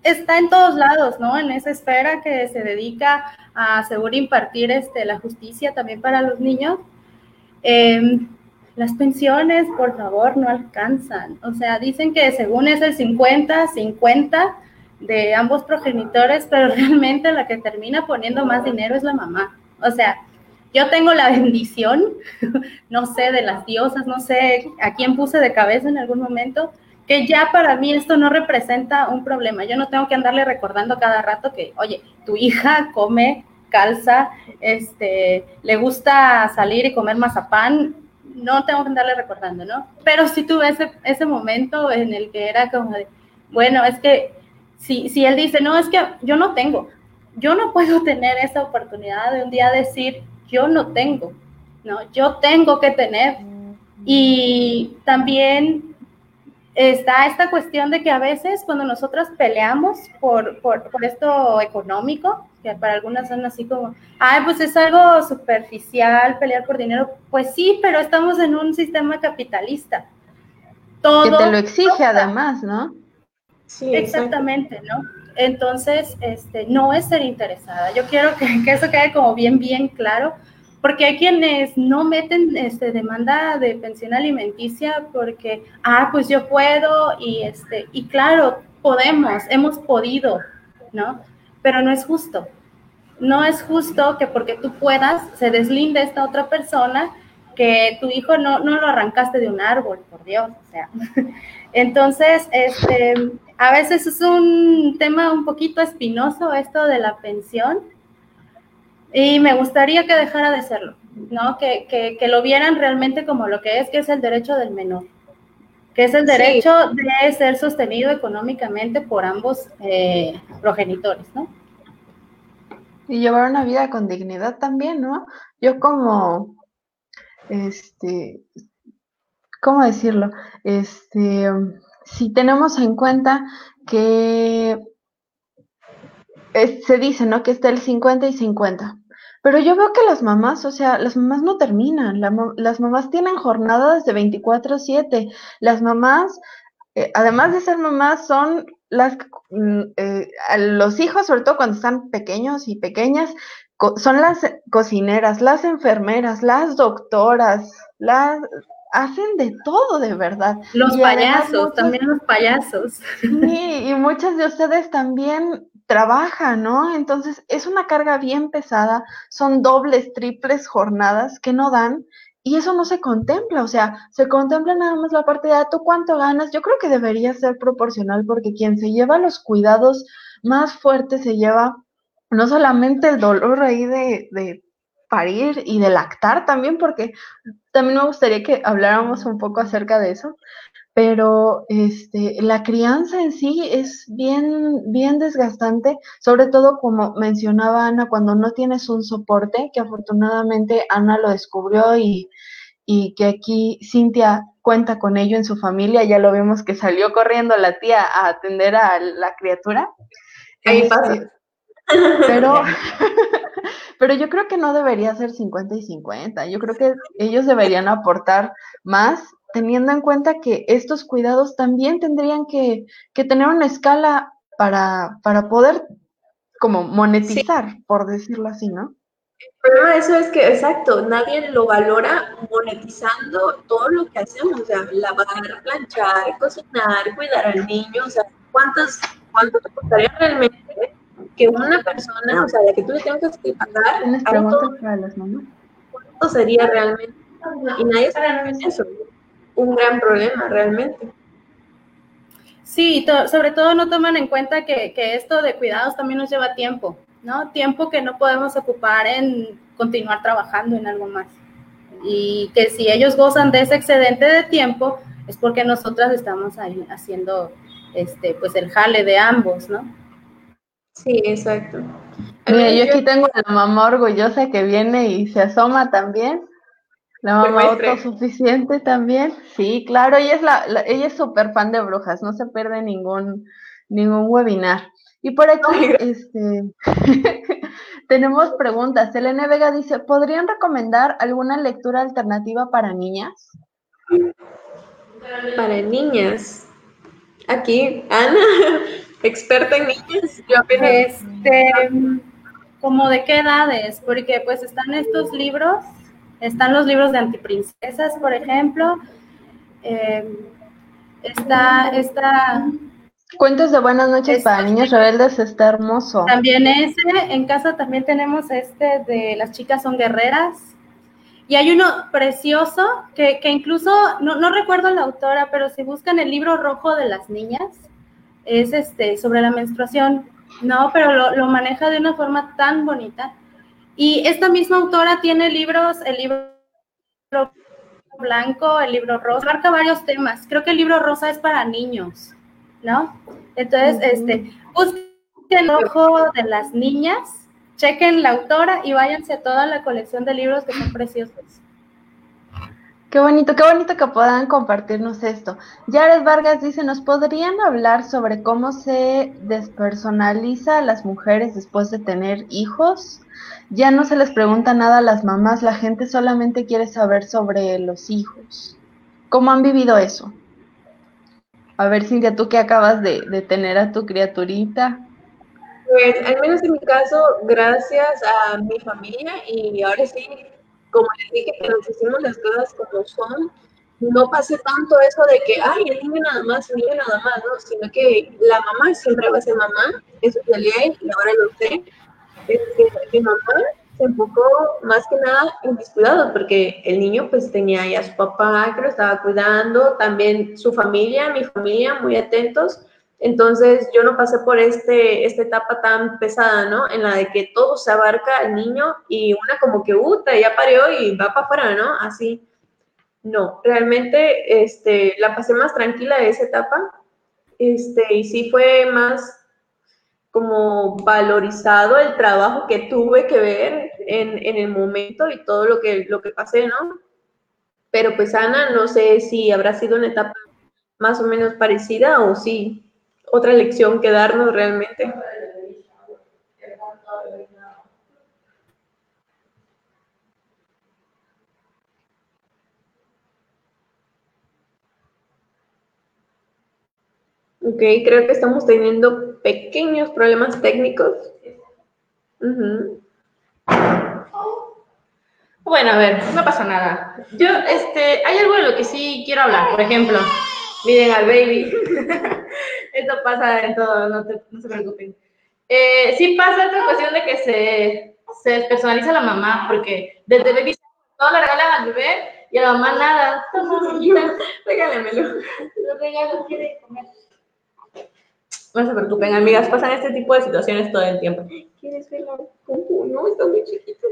está en todos lados, ¿no? En esa esfera que se dedica a seguro impartir este, la justicia también para los niños. Em, las pensiones, por favor, no alcanzan. O sea, dicen que según es el 50-50 de ambos progenitores, pero realmente la que termina poniendo más dinero es la mamá. O sea, yo tengo la bendición, no sé, de las diosas, no sé a quién puse de cabeza en algún momento, que ya para mí esto no representa un problema. Yo no tengo que andarle recordando cada rato que, oye, tu hija come, calza, este, le gusta salir y comer mazapán, no tengo que andarle recordando, ¿no? Pero sí tuve ese, ese momento en el que era como de, Bueno, es que si, si él dice, no, es que yo no tengo, yo no puedo tener esa oportunidad de un día decir, yo no tengo, ¿no? Yo tengo que tener. Y también está esta cuestión de que a veces cuando nosotras peleamos por, por, por, esto económico, que para algunas son así como, ay, pues es algo superficial pelear por dinero, pues sí, pero estamos en un sistema capitalista. Todo que te lo exige además, ¿no? Sí, exactamente, ¿no? Entonces, este, no es ser interesada. Yo quiero que, que, eso quede como bien, bien claro, porque hay quienes no meten este, demanda de pensión alimenticia porque, ah, pues yo puedo y, este, y claro, podemos, hemos podido, ¿no? Pero no es justo. No es justo que porque tú puedas se deslinde esta otra persona que tu hijo no, no lo arrancaste de un árbol, por Dios, o sea. Entonces, este, a veces es un tema un poquito espinoso esto de la pensión y me gustaría que dejara de serlo, ¿no? Que, que, que lo vieran realmente como lo que es, que es el derecho del menor, que es el derecho sí. de ser sostenido económicamente por ambos eh, progenitores, ¿no? Y llevar una vida con dignidad también, ¿no? Yo como, este, ¿cómo decirlo? Este, si tenemos en cuenta que es, se dice, ¿no? Que está el 50 y 50. Pero yo veo que las mamás, o sea, las mamás no terminan, la, las mamás tienen jornadas de 24/7, las mamás, eh, además de ser mamás, son las, eh, los hijos, sobre todo cuando están pequeños y pequeñas, co son las cocineras, las enfermeras, las doctoras, las, hacen de todo de verdad. Los y payasos, también los payasos. Sí, y muchas de ustedes también trabajan, ¿no? Entonces es una carga bien pesada, son dobles, triples jornadas que no dan y eso no se contempla, o sea, se contempla nada más la parte de, ah, ¿tú cuánto ganas? Yo creo que debería ser proporcional porque quien se lleva los cuidados más fuertes se lleva no solamente el dolor ahí de, de parir y de lactar también, porque también me gustaría que habláramos un poco acerca de eso, pero este, la crianza en sí es bien, bien desgastante, sobre todo como mencionaba Ana, cuando no tienes un soporte, que afortunadamente Ana lo descubrió y, y que aquí Cintia cuenta con ello en su familia, ya lo vimos que salió corriendo la tía a atender a la criatura. Ahí este, pasa. Pero, pero yo creo que no debería ser 50 y 50. Yo creo que ellos deberían aportar más, teniendo en cuenta que estos cuidados también tendrían que, que tener una escala para, para poder como monetizar, sí. por decirlo así, ¿no? El problema de eso es que, exacto, nadie lo valora monetizando todo lo que hacemos, o sea, lavar, planchar, cocinar, cuidar al niño, o sea, ¿cuántos, cuánto te costaría realmente que una persona, o sea, la que tú le tengas que pagar, ¿Tienes preguntas para las mamás? ¿Cuánto sería realmente? Y nadie sabe eso. Un gran problema, realmente. Sí, to sobre todo no toman en cuenta que, que, esto de cuidados también nos lleva tiempo, ¿no? Tiempo que no podemos ocupar en continuar trabajando en algo más. Y que si ellos gozan de ese excedente de tiempo, es porque nosotras estamos ahí haciendo este, pues el jale de ambos, ¿no? Sí, exacto. Mira, yo aquí tengo a la mamá orgullosa que viene y se asoma también. La mamá autosuficiente también. Sí, claro, ella es la, la ella es súper fan de brujas, no se pierde ningún, ningún webinar. Y por aquí, este, tenemos preguntas. Elena Vega dice, ¿podrían recomendar alguna lectura alternativa para niñas? Para niñas. Aquí, Ana, experta en niñas. Yo apenas... Este, ¿Como de qué edades? Porque pues están estos libros, están los libros de antiprincesas, por ejemplo. Eh, está, está... Cuentos de buenas noches este, para niños rebeldes está hermoso. También ese, en casa también tenemos este de Las chicas son guerreras. Y hay uno precioso que, que incluso, no, no recuerdo la autora, pero si buscan el libro rojo de las niñas, es este, sobre la menstruación, no, pero lo, lo, maneja de una forma tan bonita. Y esta misma autora tiene libros, el libro blanco, el libro rosa, marca varios temas. Creo que el libro rosa es para niños, ¿no? Entonces, este, busquen el ojo de las niñas, chequen la autora y váyanse a toda la colección de libros que son preciosos. Qué bonito, qué bonito que puedan compartirnos esto. Jared Vargas dice, ¿nos podrían hablar sobre cómo se despersonaliza a las mujeres después de tener hijos? Ya no se les pregunta nada a las mamás, la gente solamente quiere saber sobre los hijos. ¿Cómo han vivido eso? A ver, Cintia, tú que acabas de, de tener a tu criaturita. Pues, al menos en mi caso, gracias a mi familia y ahora sí, como les dije, que nos hicimos las cosas como son, no pasé tanto eso de que, ay, el niño nada más, el niño nada más, ¿no? Sino que la mamá siempre va a ser mamá, eso es de ley, y ahora lo sé. Es que mi mamá se enfocó más que nada en mis cuidados, porque el niño pues tenía ya a su papá que lo estaba cuidando, también su familia, mi familia, muy atentos. Entonces yo no pasé por este, esta etapa tan pesada, ¿no? En la de que todo se abarca al niño y una como que, uh, ya parió y va para afuera, ¿no? Así. No, realmente este, la pasé más tranquila de esa etapa. Este, y sí fue más como valorizado el trabajo que tuve que ver en, en el momento y todo lo que, lo que pasé, ¿no? Pero pues Ana, no sé si habrá sido una etapa más o menos parecida o sí otra lección que darnos realmente. Ok, creo que estamos teniendo pequeños problemas técnicos. Bueno, a ver, no pasa nada. Yo, este, hay algo de lo que sí quiero hablar. Por ejemplo, miren al baby. Esto pasa en todo, no, se preocupen. Eh, sí pasa esta cuestión de que se, se despersonaliza la mamá, porque desde baby todo le regalan al bebé y a la mamá nada. Regálemelo. Lo regalo, quiere comer. No se preocupen, amigas, pasan este tipo de situaciones todo el tiempo. ¿Quieres verlo? No, está muy chiquito.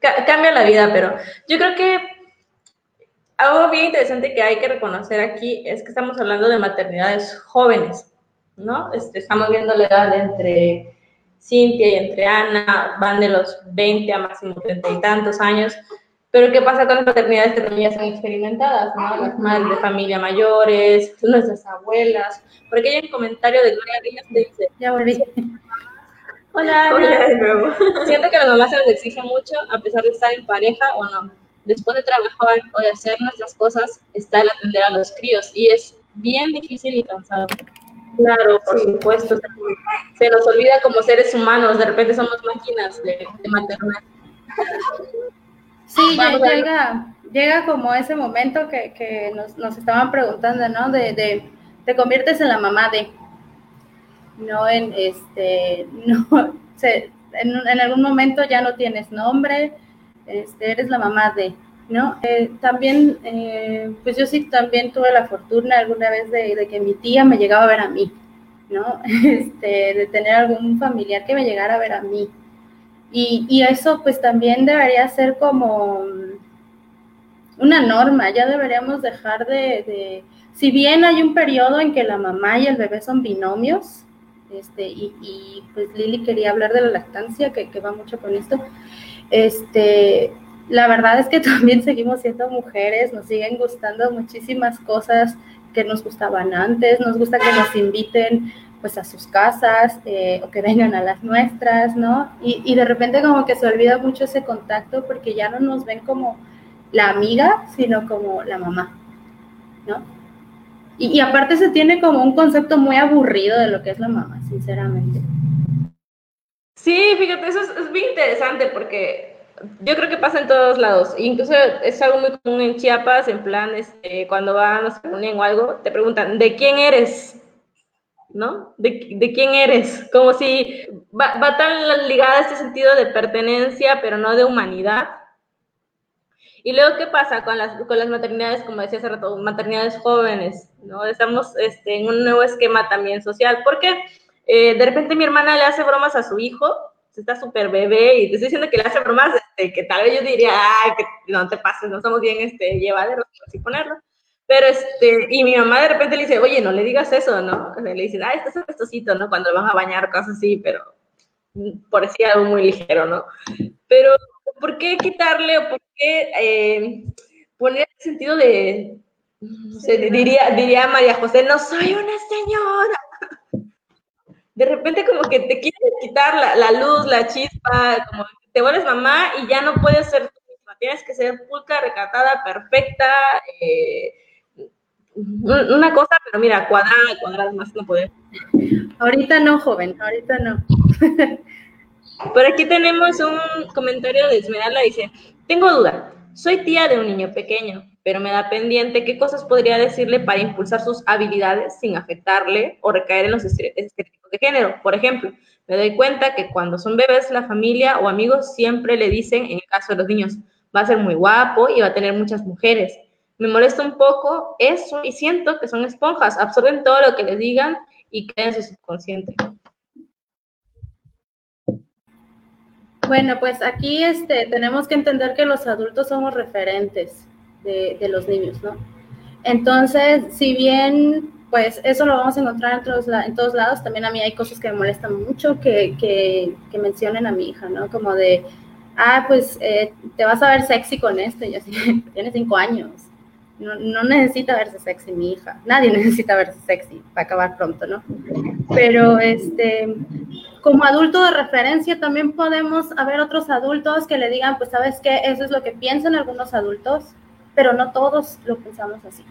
cambia la vida, pero yo creo que algo bien interesante que hay que reconocer aquí es que estamos hablando de maternidades jóvenes, ¿no? Este, estamos viendo la edad entre Cintia y entre Ana, van de los 20 a máximo 30 y tantos años, pero ¿qué pasa con las maternidades que también ya son experimentadas, ¿no? Las madres de familia mayores, nuestras abuelas. Porque hay un comentario de Gloria Reyes que dice... Ya volví. Hola, Hola de nuevo. Siento que a las mamás se les exige mucho, a pesar de estar en pareja o no. Después de trabajar o de hacer nuestras cosas, está el atender a los críos. Y es bien difícil y cansado. Claro, por supuesto. Se nos olvida como seres humanos, de repente somos máquinas de, de maternar. Sí, llega, llega como ese momento que, que nos, nos, estaban preguntando, ¿no? De, de, te conviertes en la mamá de, no en este, no, se, en, en, algún momento ya no tienes nombre, este, eres la mamá de, ¿no? Eh, también, eh, pues yo sí también tuve la fortuna alguna vez de, que mi tía me llegaba a ver a mí, ¿no? Este, de tener algún familiar que me llegara a ver a mí. Y, y, eso pues también debería ser como una norma, ya deberíamos dejar de, de, si bien hay un periodo en que la mamá y el bebé son binomios, este, y, y pues Lili quería hablar de la lactancia, que, que va mucho con esto, este, la verdad es que también seguimos siendo mujeres, nos siguen gustando muchísimas cosas que nos gustaban antes, nos gusta que nos inviten pues a sus casas eh, o que vengan a las nuestras, ¿no? Y, de repente como que se olvida mucho ese contacto porque ya no nos ven como la amiga, sino como la mamá, ¿no? Y, y aparte se tiene como un concepto muy aburrido de lo que es la mamá, sinceramente. Sí, fíjate, eso es, es bien interesante porque yo creo que pasa en todos lados. Incluso es algo muy común en Chiapas, en plan, este, cuando van a se reúnen o algo, te preguntan, ¿de quién eres? ¿no? ¿De, de quién eres? Como si va, va, tan ligada este sentido de pertenencia, pero no de humanidad. Y luego, ¿qué pasa con las, con las maternidades, como decía hace rato, maternidades jóvenes? ¿no? Estamos este, en un nuevo esquema también social, porque eh, de repente mi hermana le hace bromas a su hijo, está súper bebé, y te estoy diciendo que le hace bromas este, que tal vez yo diría, ay, que no te pases, no somos bien este, llevaderos, así ponerlo Pero este, y mi mamá de repente le dice, oye, no le digas eso, ¿no? le dice, ah, estás apestosito, ¿no? Cuando lo van a bañar, cosas así, pero por decir algo muy ligero, ¿no? Pero, ¿por qué quitarle o por qué eh, poner el sentido de, diría, diría María José, no soy una señora? De repente como que te quieren quitar la, la luz, la chispa, como te vuelves mamá y ya no puedes ser tú misma, tienes que ser pulca, recatada, perfecta, eh, una cosa, pero mira, cuadrada, cuadrada, más no poder. Ahorita no, joven, ahorita no. Por aquí tenemos un comentario de Esmeralda, dice, tengo duda, soy tía de un niño pequeño, pero me da pendiente qué cosas podría decirle para impulsar sus habilidades sin afectarle o recaer en los estereotipos de género. Por ejemplo, me doy cuenta que cuando son bebés, la familia o amigos siempre le dicen, en el caso de los niños, va a ser muy guapo y va a tener muchas mujeres. Me molesta un poco eso y siento que son esponjas, absorben todo lo que les digan y quedan en su subconsciente. Bueno, pues aquí este, tenemos que entender que los adultos somos referentes de, los niños, ¿no? Entonces, si bien, pues eso lo vamos a encontrar en todos, en lados, también a mí hay cosas que me molestan mucho que, mencionen a mi hija, ¿no? Como de, ah, pues eh, te vas a ver sexy con esto, y así, tienes cinco años, no, necesita verse sexy mi hija, nadie necesita verse sexy para acabar pronto, ¿no? Pero este, como adulto de referencia también podemos haber otros adultos que le digan, pues sabes qué, eso es lo que piensan algunos adultos, pero no todos lo pensamos así,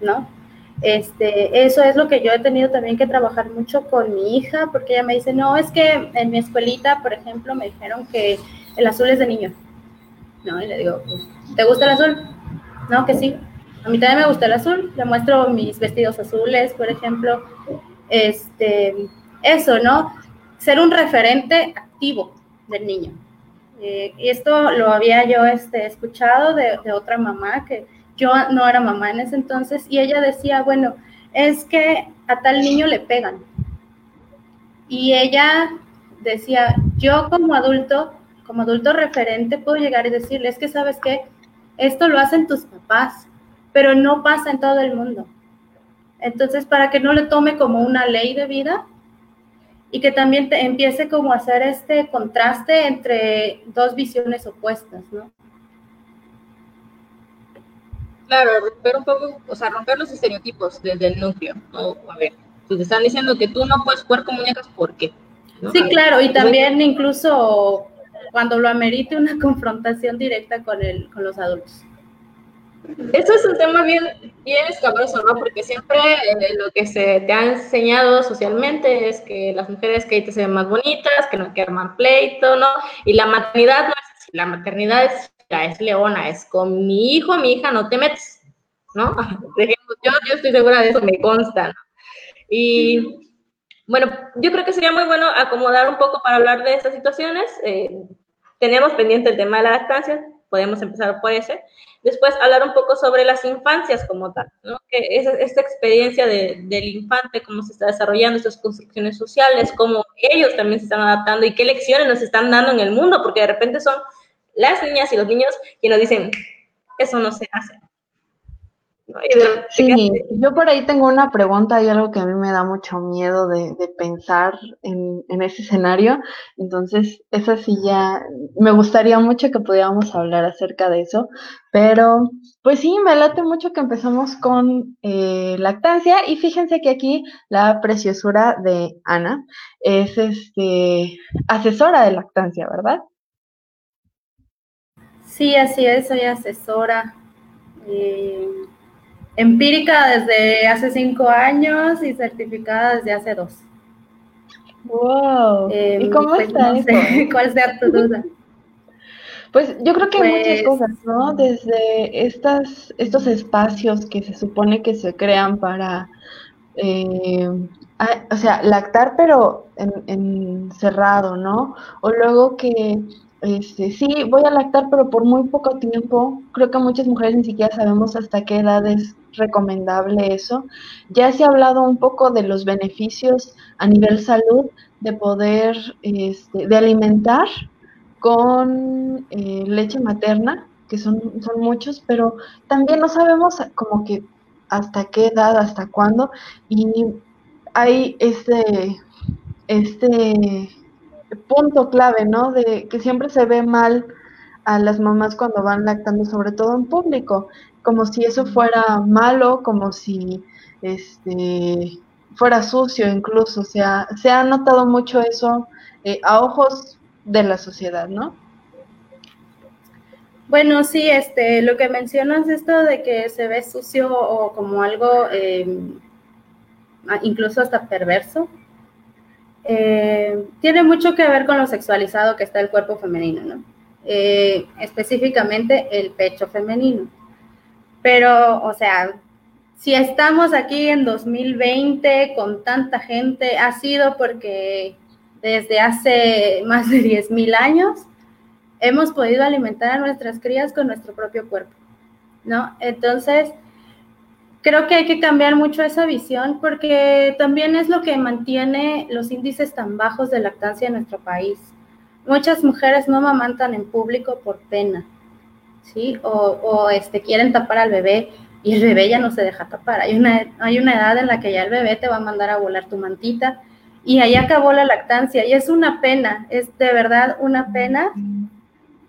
¿no? Este, eso es lo que yo he tenido también que trabajar mucho con mi hija, porque ella me dice, no, es que en mi escuelita, por ejemplo, me dijeron que el azul es de niño. No, y le digo, pues, ¿te gusta el azul? No, que sí. A mí también me gusta el azul, le muestro mis vestidos azules, por ejemplo. Este, eso, ¿no? Ser un referente activo del niño. Eh, esto lo había yo este, escuchado de, de, otra mamá, que yo no era mamá en ese entonces, y ella decía, bueno, es que a tal niño le pegan. Y ella decía, yo como adulto, como adulto referente, puedo llegar y decirle, es que sabes qué, esto lo hacen tus papás, pero no pasa en todo el mundo. Entonces, para que no le tome como una ley de vida y que también te empiece como a hacer este contraste entre dos visiones opuestas, ¿no? Claro, romper un poco, o sea, romper los estereotipos desde el núcleo. A ver, te están diciendo que tú no puedes jugar con muñecas, ¿por qué? Sí, claro, y también incluso cuando lo amerite una confrontación directa con, el, con los adultos. Eso es un tema bien, bien escabroso, ¿no? Porque siempre eh, lo que se te ha enseñado socialmente es que las mujeres que te se ven más bonitas, que no que arman pleito, ¿no? Y la maternidad no es así. La maternidad es, es leona, es con mi hijo, mi hija, no te metes, ¿no? Yo, yo estoy segura de eso, me consta, ¿no? Y bueno, yo creo que sería muy bueno acomodar un poco para hablar de estas situaciones. Eh, tenemos pendiente el tema de la lactancia, podemos empezar por ese. Después hablar un poco sobre las infancias como tal, ¿no? Que es esta experiencia del infante, cómo se está desarrollando estas construcciones sociales, cómo ellos también se están adaptando y qué lecciones nos están dando en el mundo, porque de repente son las niñas y los niños quienes nos dicen, eso no se hace. Sí, yo por ahí tengo una pregunta y algo que a mí me da mucho miedo de, pensar en, ese escenario. Entonces, esa sí ya, me gustaría mucho que pudiéramos hablar acerca de eso. Pero, pues sí, me late mucho que empezamos con eh, lactancia. Y fíjense que aquí la preciosura de Ana es este asesora de lactancia, ¿verdad? Sí, así es, soy asesora. Eh, empírica desde hace cinco años y certificada desde hace dos. Wow. ¿Y em, cómo pues, está? ¿Cuál sea tu duda? Pues yo creo que hay muchas pues cosas, ¿no? Desde estas, estos espacios que se supone que se crean para, eh, o sea, lactar pero en, cerrado, ¿no? O luego que este, sí, voy a lactar, pero por muy poco tiempo. Creo que muchas mujeres ni siquiera sabemos hasta qué edad es recomendable eso. Ya se ha hablado un poco de los beneficios a nivel salud de poder, este, de alimentar con eh, leche materna, que son, son muchos, pero también no sabemos como que hasta qué edad, hasta cuándo, y hay este, este punto clave, ¿no? De que siempre se ve mal a las mamás cuando van lactando, sobre todo en público, como si eso fuera malo, como si este fuera sucio incluso, o sea, se ha notado mucho eso eh, a ojos de la sociedad, ¿no? Bueno, sí, este, lo que mencionas esto de que se ve sucio o como algo em, incluso hasta perverso, eh, tiene mucho que ver con lo sexualizado que está el cuerpo femenino, ¿no? Eh, específicamente el pecho femenino. Pero, o sea, si estamos aquí en 2020 con tanta gente, ha sido porque desde hace más de 10.000 años hemos podido alimentar a nuestras crías con nuestro propio cuerpo, ¿no? Entonces, creo que hay que cambiar mucho esa visión porque también es lo que mantiene los índices tan bajos de lactancia en nuestro país. Muchas mujeres no mamantan en público por pena, ¿sí? O, o este, quieren tapar al bebé y el bebé ya no se deja tapar. Hay una, hay una edad en la que ya el bebé te va a mandar a volar tu mantita y ahí acabó la lactancia y es una pena, es de verdad una pena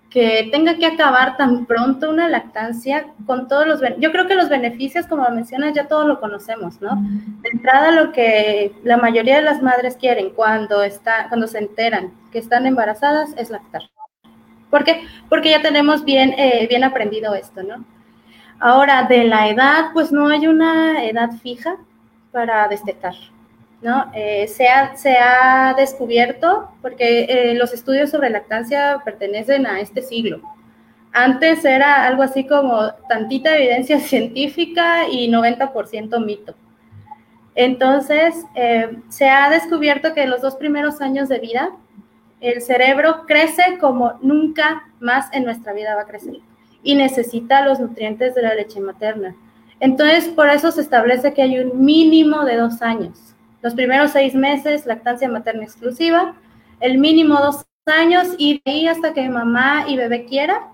que tenga que acabar tan pronto una lactancia con todos los yo creo que los beneficios como mencionas ya todos lo conocemos no de entrada lo que la mayoría de las madres quieren cuando está cuando se enteran que están embarazadas es lactar. ¿por qué? porque ya tenemos bien eh, bien aprendido esto no ahora de la edad pues no hay una edad fija para destetar ¿no? Eh, se, ha, descubierto, porque eh, los estudios sobre lactancia pertenecen a este siglo. Antes era algo así como tantita evidencia científica y 90% mito. Entonces, eh, se ha descubierto que en los dos primeros años de vida, el cerebro crece como nunca más en nuestra vida va a crecer y necesita los nutrientes de la leche materna. Entonces, por eso se establece que hay un mínimo de dos años los primeros seis meses, lactancia materna exclusiva, el mínimo dos años y de ahí hasta que mamá y bebé quiera.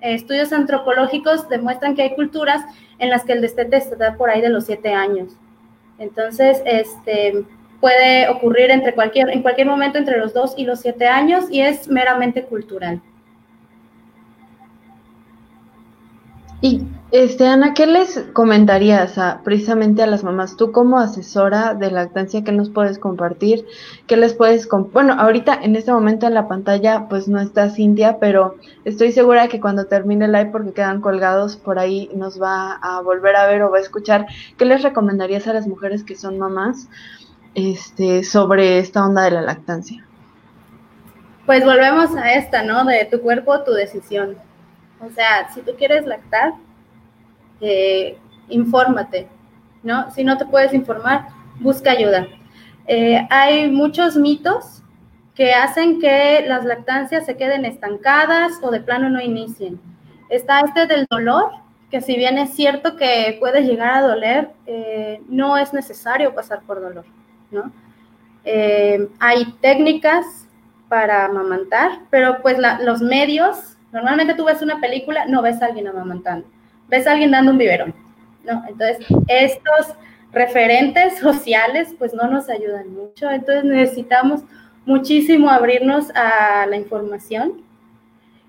estudios antropológicos demuestran que hay culturas en las que el destete está por ahí de los siete años. Entonces, este, puede ocurrir entre cualquier, en cualquier momento entre los dos y los siete años y es meramente cultural. Y este, Ana, ¿qué les comentarías precisamente a las mamás? Tú como asesora de lactancia, ¿qué nos puedes compartir? ¿Qué les puedes Bueno, ahorita en este momento en la pantalla pues no está Cintia, pero estoy segura que cuando termine el live, porque quedan colgados por ahí, nos va a volver a ver o va a escuchar. ¿Qué les recomendarías a las mujeres que son mamás este, sobre esta onda de la lactancia? Pues volvemos a esta, ¿no? De tu cuerpo, tu decisión. O sea, si tú quieres lactar, eh, infórmate, ¿no? Si no te puedes informar, busca ayuda. Eh, hay muchos mitos que hacen que las lactancias se queden estancadas o de plano no inicien. Está este del dolor, que si bien es cierto que puede llegar a doler, eh, no es necesario pasar por dolor, ¿no? hay técnicas para amamantar, pero pues los medios, normalmente tú ves una película, no ves a alguien amamantando ves a alguien dando un biberón, ¿no? Entonces, estos referentes sociales pues no nos ayudan mucho, entonces necesitamos muchísimo abrirnos a la información.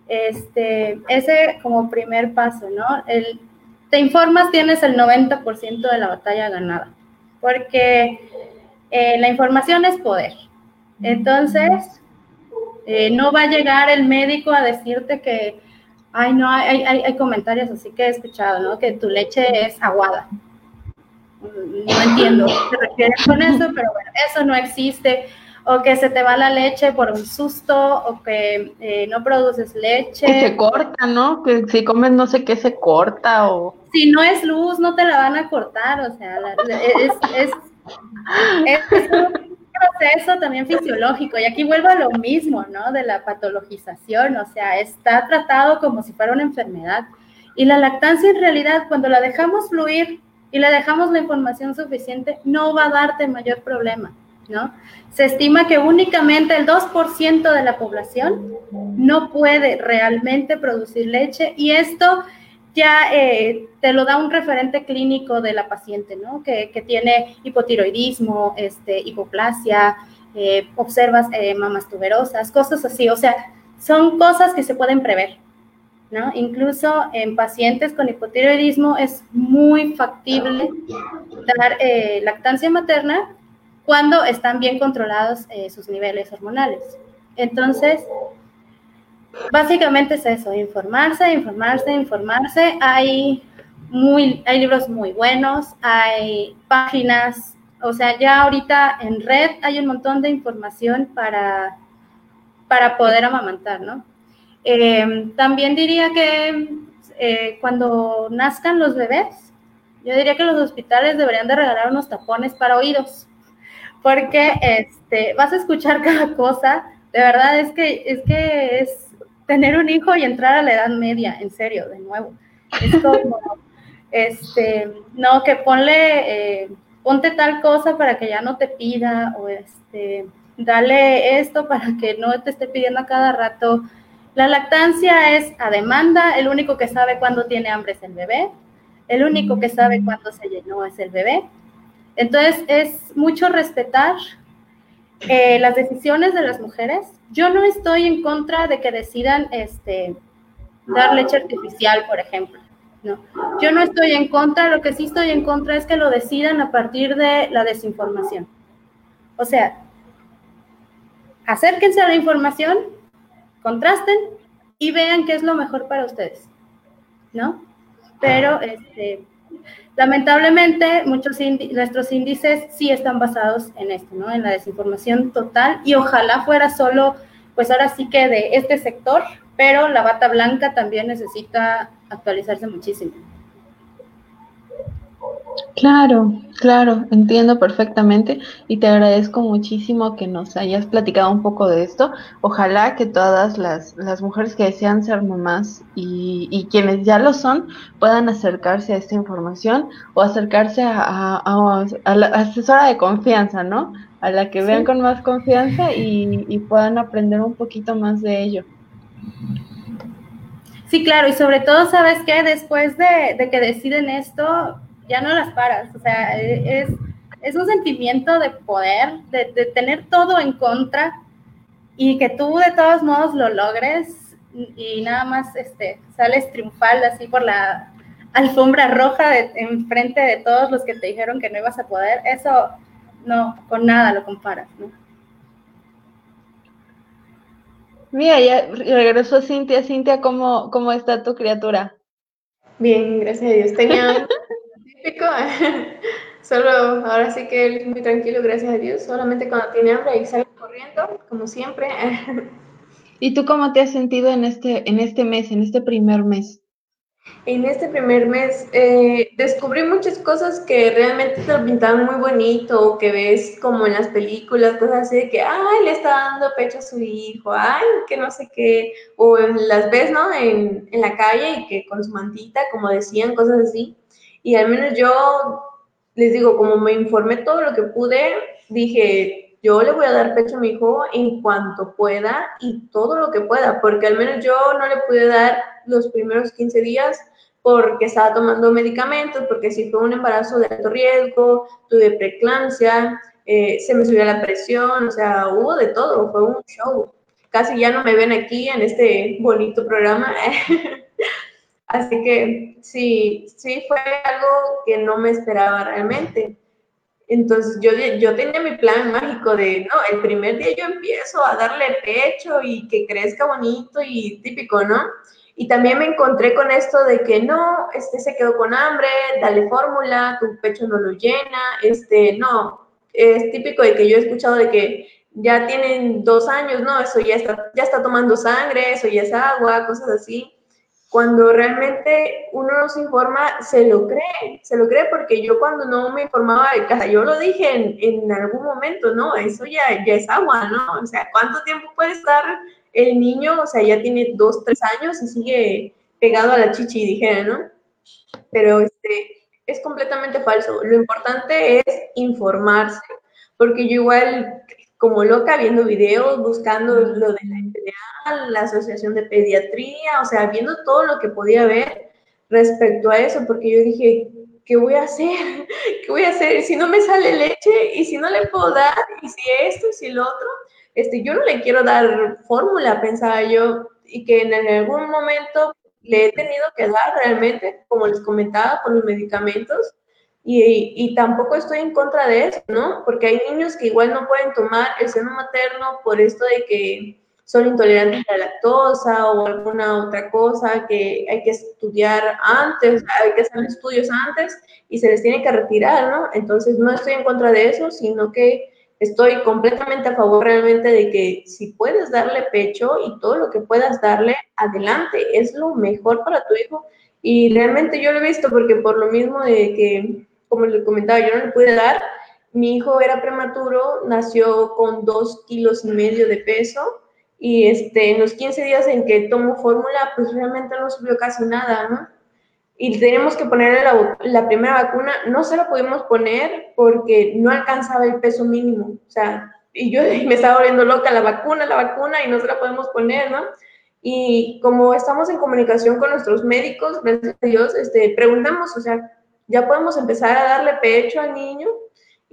Este, ese como primer paso, ¿no? El, te informas, tienes el 90% de la batalla ganada, porque eh, la información es poder. Entonces, eh, no va a llegar el médico a decirte que Ay, no, hay, hay, hay, comentarios así que he escuchado, ¿no? Que tu leche es aguada. No entiendo qué te refieres con eso, pero bueno, eso no existe. O que se te va la leche por un susto, o que eh, no produces leche. Que se corta, ¿no? Que si comes no sé qué se corta o... Si no es luz, no te la van a cortar, o sea, es, es, es, proceso también fisiológico y aquí vuelvo a lo mismo, ¿no? De la patologización, o sea, está tratado como si fuera una enfermedad. Y la lactancia en realidad, cuando la dejamos fluir y le dejamos la información suficiente, no va a darte mayor problema, ¿no? Se estima que únicamente el 2% de la población no puede realmente producir leche y esto ya eh, te lo da un referente clínico de la paciente, ¿no? Que, tiene hipotiroidismo, este, hipoplasia, eh, observas eh, mamas tuberosas, cosas así. O sea, son cosas que se pueden prever, ¿no? Incluso en pacientes con hipotiroidismo es muy factible dar lactancia materna cuando están bien controlados sus niveles hormonales. Entonces, básicamente es eso, informarse, informarse, informarse. Hay, muy, hay libros muy buenos, hay páginas, o sea, ya ahorita en red hay un montón de información para, para poder amamantar, ¿no? Em, también diría que eh, cuando nazcan los bebés, yo diría que los hospitales deberían de regalar unos tapones para oídos, porque este, vas a escuchar cada cosa, de verdad es que es, que es tener un hijo y entrar a la edad media, en serio, de nuevo. Es como, este, no, que ponle, eh, ponte tal cosa para que ya no te pida, o este, dale esto para que no te esté pidiendo a cada rato. La lactancia es a demanda, el único que sabe cuándo tiene hambre es el bebé, el único que sabe cuándo se llenó es el bebé. Entonces es mucho respetar eh, las decisiones de las mujeres. Yo no estoy en contra de que decidan este, dar leche artificial, por ejemplo. No. Yo no estoy en contra, lo que sí estoy en contra es que lo decidan a partir de la desinformación. O sea, acérquense a la información, contrasten y vean qué es lo mejor para ustedes, ¿no? Pero, este, Lamentablemente, muchos nuestros índices sí están basados en esto, ¿no? En la desinformación total y ojalá fuera solo, pues ahora sí que de este sector, pero la bata blanca también necesita actualizarse muchísimo. Claro, claro, entiendo perfectamente y te agradezco muchísimo que nos hayas platicado un poco de esto. Ojalá que todas las, las mujeres que desean ser mamás y, y, quienes ya lo son puedan acercarse a esta información o acercarse a, a, la asesora de confianza, ¿no? A la que vean con más confianza y, y puedan aprender un poquito más de ello. Sí, claro, y sobre todo, ¿sabes qué? Después de, de que deciden esto, ya no las paras, o sea, es, es un sentimiento de poder, de, de, tener todo en contra y que tú de todos modos lo logres y nada más este, sales triunfal así por la alfombra roja de, enfrente de todos los que te dijeron que no ibas a poder, eso no, con nada lo comparas, ¿no? Mira, ya regresó Cintia. Cintia, ¿cómo, ¿cómo está tu criatura? Bien, gracias a Dios. Tenía Solo, ahora sí que él es muy tranquilo, gracias a Dios. Solamente cuando tiene hambre y sale corriendo, como siempre. ¿Y tú cómo te has sentido en este, en este mes, en este primer mes? En este primer mes eh, descubrí muchas cosas que realmente te lo pintaban muy bonito, que ves como en las películas, cosas así de que, ay, le está dando pecho a su hijo, ay, que no sé qué, o las ves, ¿no? En, en la calle y que con su mantita, como decían, cosas así. Y al menos yo, les digo, como me informé todo lo que pude, dije, yo le voy a dar pecho a mi hijo en cuanto pueda y todo lo que pueda, porque al menos yo no le pude dar los primeros 15 días porque estaba tomando medicamentos, porque si fue un embarazo de alto riesgo, tuve preeclampsia, eh, se me subió la presión, o sea, hubo de todo, fue un show. Casi ya no me ven aquí en este bonito programa, Así que sí, sí fue algo que no me esperaba realmente. Entonces yo, yo tenía mi plan mágico de, no, el primer día yo empiezo a darle pecho y que crezca bonito y típico, ¿no? Y también me encontré con esto de que no, este se quedó con hambre, dale fórmula, tu pecho no lo llena, este, no, es típico de que yo he escuchado de que ya tienen dos años, no, eso ya está, ya está tomando sangre, eso ya es agua, cosas así cuando realmente uno no se informa, se lo cree, se lo cree porque yo cuando no me informaba de casa, yo lo dije en, en, algún momento, no, eso ya, ya es agua, ¿no? O sea, ¿cuánto tiempo puede estar el niño? O sea, ya tiene dos, tres años y sigue pegado a la chichi, dijera, ¿no? Pero este, es completamente falso. Lo importante es informarse, porque yo igual como loca viendo videos, buscando lo de la la Asociación de Pediatría, o sea, viendo todo lo que podía ver, respecto a eso, porque yo dije, ¿qué voy a hacer? ¿Qué voy a hacer? Si no me sale leche y si no le puedo dar, y si esto y si lo otro, este, yo no le quiero dar fórmula, pensaba yo, y que en algún momento le he tenido que dar realmente, como les comentaba, por los medicamentos, y, y, tampoco estoy en contra de eso, ¿no? Porque hay niños que igual no pueden tomar el seno materno por esto de que son intolerantes a la lactosa o alguna otra cosa que hay que estudiar antes, hay que hacer estudios antes y se les tiene que retirar, ¿no? Entonces no estoy en contra de eso, sino que estoy completamente a favor realmente de que si puedes darle pecho y todo lo que puedas darle, adelante, es lo mejor para tu hijo. Y realmente yo lo he visto porque por lo mismo de que, como les comentaba, yo no le pude dar, mi hijo era prematuro, nació con dos kilos y medio de peso y este, en los 15 días en que tomo fórmula, pues realmente no subió casi nada, ¿no? Y tenemos que ponerle la, la, primera vacuna, no se lo pudimos poner porque no alcanzaba el peso mínimo, o sea, y yo me estaba volviendo loca, la vacuna, la vacuna, y no se la podemos poner, ¿no? Y como estamos en comunicación con nuestros médicos, gracias a Dios, este, preguntamos, o sea, ya podemos empezar a darle pecho al niño,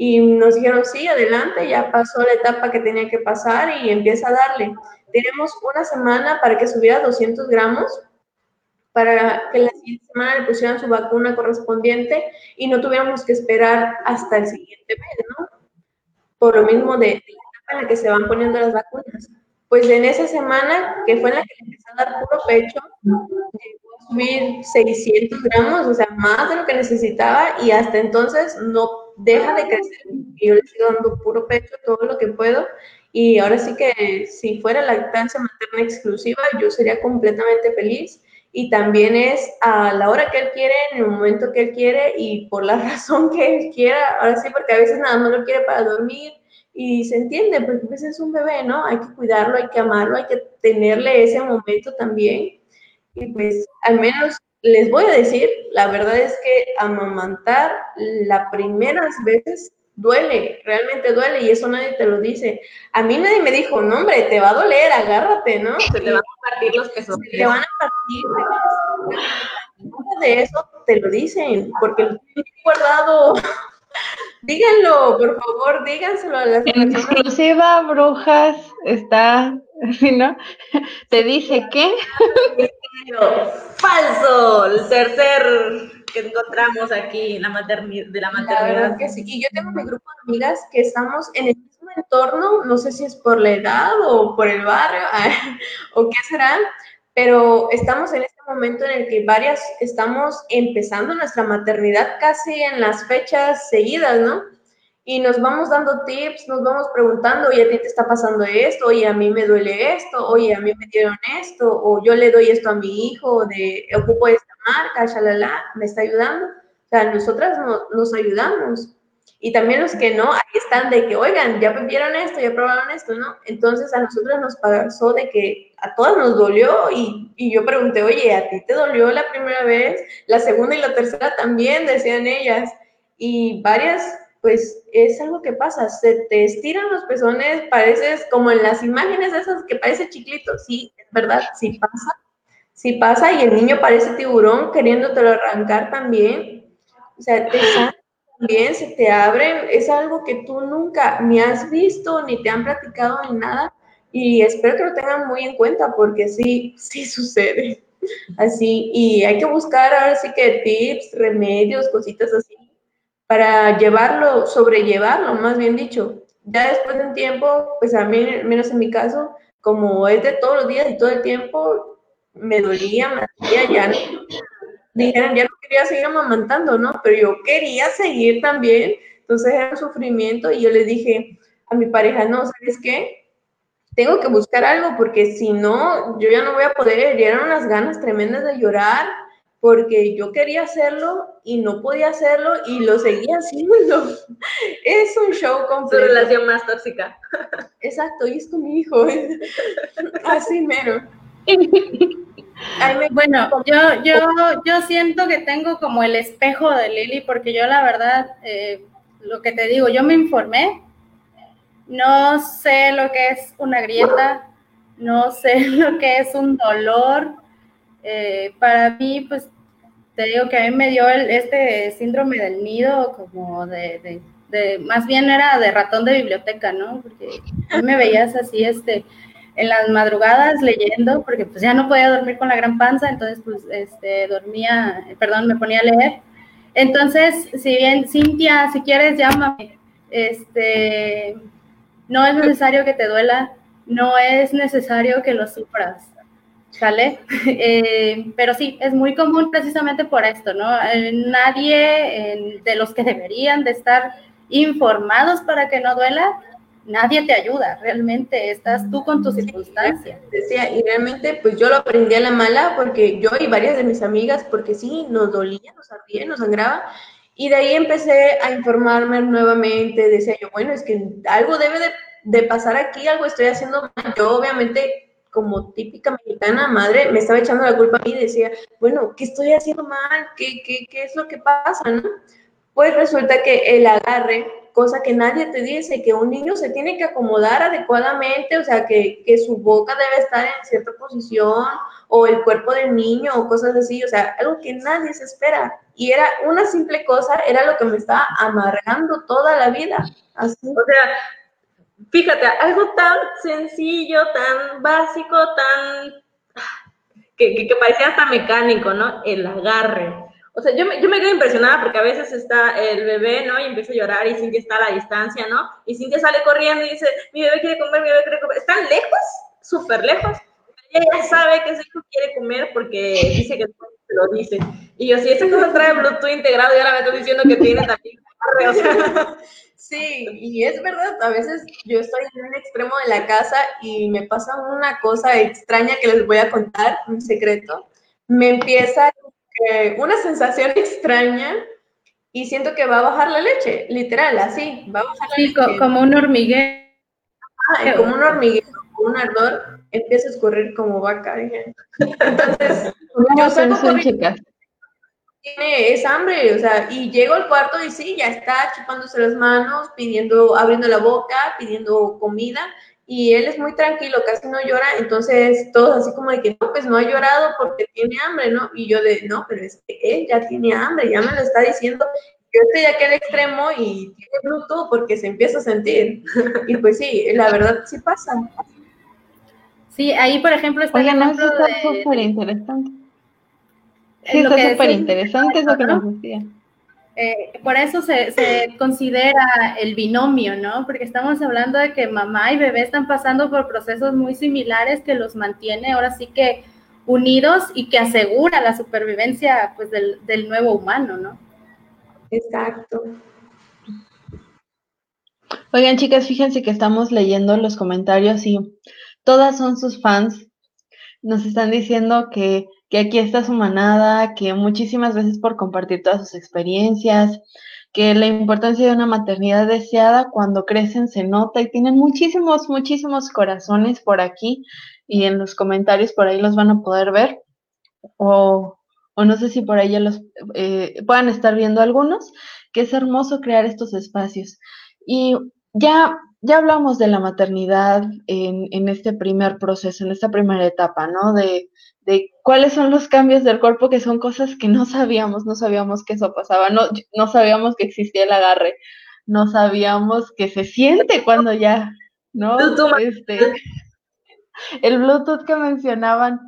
y nos dijeron, sí, adelante, ya pasó la etapa que tenía que pasar y empieza a darle. Tenemos una semana para que subiera 200 gramos, para que la siguiente semana le pusieran su vacuna correspondiente y no tuviéramos que esperar hasta el siguiente mes, ¿no? Por lo mismo de, la etapa en la que se van poniendo las vacunas. Pues en esa semana, que fue en la que le empezó a dar puro pecho, llegó a subir 600 gramos, o sea, más de lo que necesitaba y hasta entonces no deja de crecer. Yo le sigo dando puro pecho todo lo que puedo y ahora sí que si fuera lactancia materna exclusiva, yo sería completamente feliz. Y también es a la hora que él quiere, en el momento que él quiere y por la razón que él quiera. Ahora sí, porque a veces nada más lo quiere para dormir y se entiende, porque a veces es un bebé, ¿no? Hay que cuidarlo, hay que amarlo, hay que tenerle ese momento también. Y pues al menos les voy a decir, la verdad es que amamantar las primeras veces duele, realmente duele y eso nadie te lo dice. A mí nadie me dijo, no hombre, te va a doler, agárrate, ¿no? Se te van a partir los pesos. Se te van a partir. Nada de eso te lo dicen, porque lo tienen guardado. Díganlo, por favor, díganselo a las En exclusiva, Brujas está, ¿no? Te dice que. Falso, el tercer que encontramos aquí la maternidad, de la maternidad. La verdad que sí. Y yo tengo mi grupo de amigas que estamos en el mismo entorno, no sé si es por la edad o por el barrio o qué será, pero estamos en este momento en el que varias estamos empezando nuestra maternidad casi en las fechas seguidas, ¿no? Y nos vamos dando tips, nos vamos preguntando, oye, a ti te está pasando esto, oye, a mí me duele esto, oye, a mí me dieron esto, o yo le doy esto a mi hijo, de ocupo esta marca, shalala, me está ayudando. O sea, nosotras nos ayudamos. Y también los que no, ahí están de que, oigan, ya vieron esto, ya probaron esto, ¿no? Entonces a nosotros nos pasó de que a todas nos dolió y, y yo pregunté, oye, ¿a ti te dolió la primera vez? La segunda y la tercera también, decían ellas. Y varias pues es algo que pasa, se te estiran los pezones, pareces como en las imágenes esas que parece chiclito, sí, es verdad, sí pasa, sí pasa y el niño parece tiburón queriéndotelo arrancar también, o sea, te también, se te abren, es algo que tú nunca ni has visto, ni te han platicado ni nada, y espero que lo tengan muy en cuenta porque sí, sí sucede. Así, y hay que buscar ahora sí que tips, remedios, cositas así para llevarlo, sobrellevarlo, más bien dicho. Ya después de un tiempo, pues a mí, menos en mi caso, como es de todos los días y todo el tiempo, me dolía, me hacía, ya no, dijeron, ya no quería seguir amamantando, ¿no? Pero yo quería seguir también, entonces era un sufrimiento y yo le dije a mi pareja, no, ¿sabes qué? Tengo que buscar algo porque si no, yo ya no voy a poder, eran unas ganas tremendas de llorar, porque yo quería hacerlo y no podía hacerlo y lo seguía haciendo. Es un show completo. Su relación más tóxica. Exacto, y es con mi hijo. Así mero. Bueno, yo, yo, yo siento que tengo como el espejo de Lili, porque yo la verdad, eh, lo que te digo, yo me informé, no sé lo que es una grieta, no sé lo que es un dolor, eh, para mí, pues te digo que a mí me dio este síndrome del nido como de, de, más bien era de ratón de biblioteca, ¿no? Porque a mí me veías así, este, en las madrugadas leyendo, porque pues ya no podía dormir con la gran panza, entonces pues este, dormía, perdón, me ponía a leer. Entonces, si bien, Cintia, si quieres, llámame. Este, no es necesario que te duela, no es necesario que lo sufras, ¿sale? Eh, pero sí, es muy común precisamente por esto, ¿no? Eh, nadie de los que deberían de estar informados para que no duela, nadie te ayuda, realmente estás tú con tus circunstancias. Decía, y realmente pues yo lo aprendí a la mala porque yo y varias de mis amigas, porque sí, nos dolía, nos ardía, nos sangraba, y de ahí empecé a informarme nuevamente, decía yo, bueno, es que algo debe de, de pasar aquí, algo estoy haciendo mal. Yo obviamente como típica mexicana madre, me estaba echando la culpa a mí y decía, bueno, ¿qué estoy haciendo mal? ¿Qué, qué, qué es lo que pasa? ¿no? Pues resulta que el agarre cosa que nadie te dice, que un niño se tiene que acomodar adecuadamente, o sea, que, que, su boca debe estar en cierta posición, o el cuerpo del niño, o cosas así, o sea, algo que nadie se espera. Y era una simple cosa, era lo que me estaba amargando toda la vida. Así. O sea, fíjate, algo tan sencillo, tan básico, tan... que, que, que parecía hasta mecánico, ¿no? El agarre o sea, yo me, yo me quedo impresionada porque a veces está el bebé, ¿no? Y empieza a llorar y Cintia está a la distancia, ¿no? Y Cintia sale corriendo y dice, mi bebé quiere comer, mi bebé quiere comer. Están lejos, súper lejos. Ella sabe que ese hijo quiere comer porque dice que se lo dice. Y yo, si esa cosa trae Bluetooth integrado y ahora me estoy diciendo que tiene también o sea, Sí, y es verdad, a veces yo estoy en un extremo de la casa y me pasa una cosa extraña que les voy a contar, un secreto. Me empieza una sensación extraña y siento que va a bajar la leche, literal, así, va a bajar la leche. como un hormiguero. Ah, como un hormiguero, un ardor, empieza a escurrir como vaca. Entonces, yo salgo tiene esa hambre, o sea, y llego al cuarto y sí, ya está chupándose las manos, pidiendo, abriendo la boca, pidiendo comida, y él es muy tranquilo, casi no llora, entonces todos así como de que no, pues no ha llorado porque tiene hambre, ¿no? Y yo de, no, pero es que él ya tiene hambre, ya me lo está diciendo, yo estoy aquí al extremo y tiene bruto porque se empieza a sentir. y pues sí, la verdad sí pasa. Sí, ahí por ejemplo está Oigan, eso está súper interesante. Sí, está súper interesante eso que nos decía. Eh, por eso se, considera el binomio, ¿no? Porque estamos hablando de que mamá y bebé están pasando por procesos muy similares que los mantiene ahora sí que unidos y que asegura la supervivencia pues, del, del nuevo humano, ¿no? Exacto. Oigan, chicas, fíjense que estamos leyendo los comentarios y todas son sus fans. Nos están diciendo que que aquí está su manada, que muchísimas veces por compartir todas sus experiencias, que la importancia de una maternidad deseada cuando crecen se nota y tienen muchísimos, muchísimos corazones por aquí y en los comentarios por ahí los van a poder ver o, o no sé si por ahí ya los eh, puedan estar viendo algunos, que es hermoso crear estos espacios. Y ya, ya hablamos de la maternidad en, en este primer proceso, en esta primera etapa, ¿no? De, de cuáles son los cambios del cuerpo, que son cosas que no sabíamos, no sabíamos que eso pasaba, no, no sabíamos que existía el agarre, no sabíamos que se siente cuando ya, ¿no? Este, el Bluetooth que mencionaban,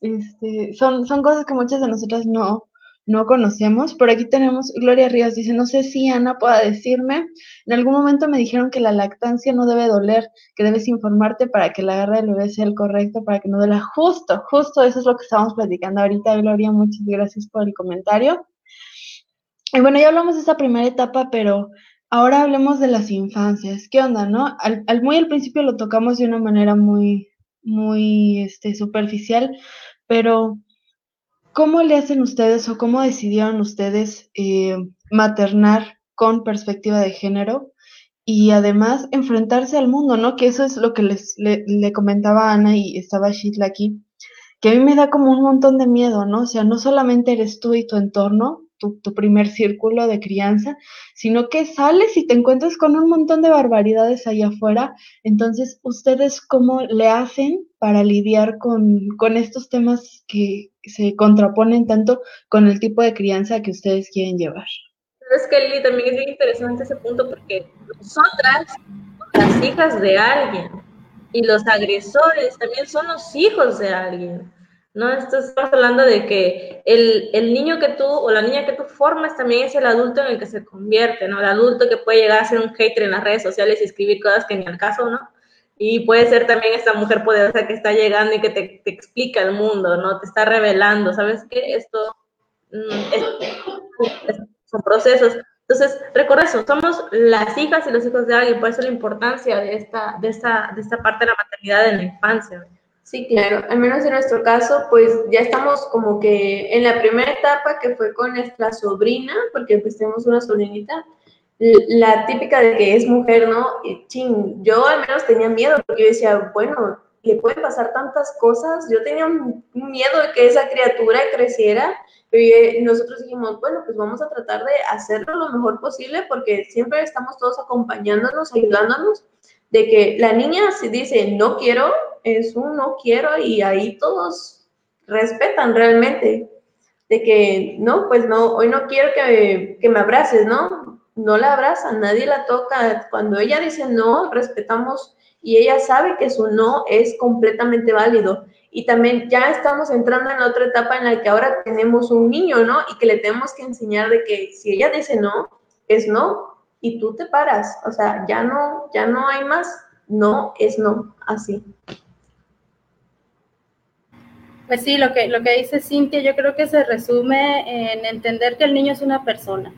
este, son, son cosas que muchas de nosotras no, no conocemos. Por aquí tenemos Gloria Ríos, dice, no sé si Ana pueda decirme, en algún momento me dijeron que la lactancia no debe doler, que debes informarte para que la agarre del bebé sea el correcto, para que no duela. Justo, justo eso es lo que estamos platicando ahorita, Gloria, muchas gracias por el comentario. Y bueno, ya hablamos de esa primera etapa, pero ahora hablemos de las infancias. ¿Qué onda, no? Al, al muy al principio lo tocamos de una manera muy, muy este, superficial, pero ¿Cómo le hacen ustedes o cómo decidieron ustedes eh, maternar con perspectiva de género y además enfrentarse al mundo, ¿no? Que eso es lo que les le, comentaba Ana y estaba Shitla aquí, que a mí me da como un montón de miedo, ¿no? O sea, no solamente eres tú y tu entorno, tu, primer círculo de crianza, sino que sales y te encuentras con un montón de barbaridades allá afuera. Entonces, ¿ustedes cómo le hacen para lidiar con, con estos temas que se contraponen tanto con el tipo de crianza que ustedes quieren llevar? Es que Lili también es bien interesante ese punto porque nosotras, las hijas de alguien, y los agresores también son los hijos de alguien. ¿No? estamos hablando de que el, el, niño que tú o la niña que tú formas también es el adulto en el que se convierte, ¿no? El adulto que puede llegar a ser un hater en las redes sociales y escribir cosas que ni al caso, ¿no? Y puede ser también esta mujer poderosa que está llegando y que te, te explica el mundo, ¿no? Te está revelando, ¿sabes qué? Esto mm, es, son procesos. Entonces, recuerda eso, somos las hijas y los hijos de alguien, por eso la importancia de esta, de esta, de esta parte de la maternidad en la infancia. Sí, claro, al menos en nuestro caso, pues ya estamos como que en la primera etapa que fue con nuestra sobrina, porque pues tenemos una sobrinita, la típica de que es mujer, ¿no? Y, ching, yo al menos tenía miedo, porque yo decía, bueno, le pueden pasar tantas cosas, yo tenía miedo de que esa criatura creciera y nosotros dijimos, bueno, pues vamos a tratar de hacerlo lo mejor posible porque siempre estamos todos acompañándonos, ayudándonos, de que la niña si dice no quiero, es un no quiero y ahí todos respetan realmente, de que no, pues no, hoy no quiero que, que me abraces, ¿no? No la abrazan, nadie la toca. Cuando ella dice no, respetamos y ella sabe que su no es completamente válido y también ya estamos entrando en otra etapa en la que ahora tenemos un niño, ¿no? Y que le tenemos que enseñar de que si ella dice no, es no, y tú te paras, o sea, ya no, ya no hay más, no es no, así. Pues sí, lo que, lo que dice Cintia, yo creo que se resume en entender que el niño es una persona,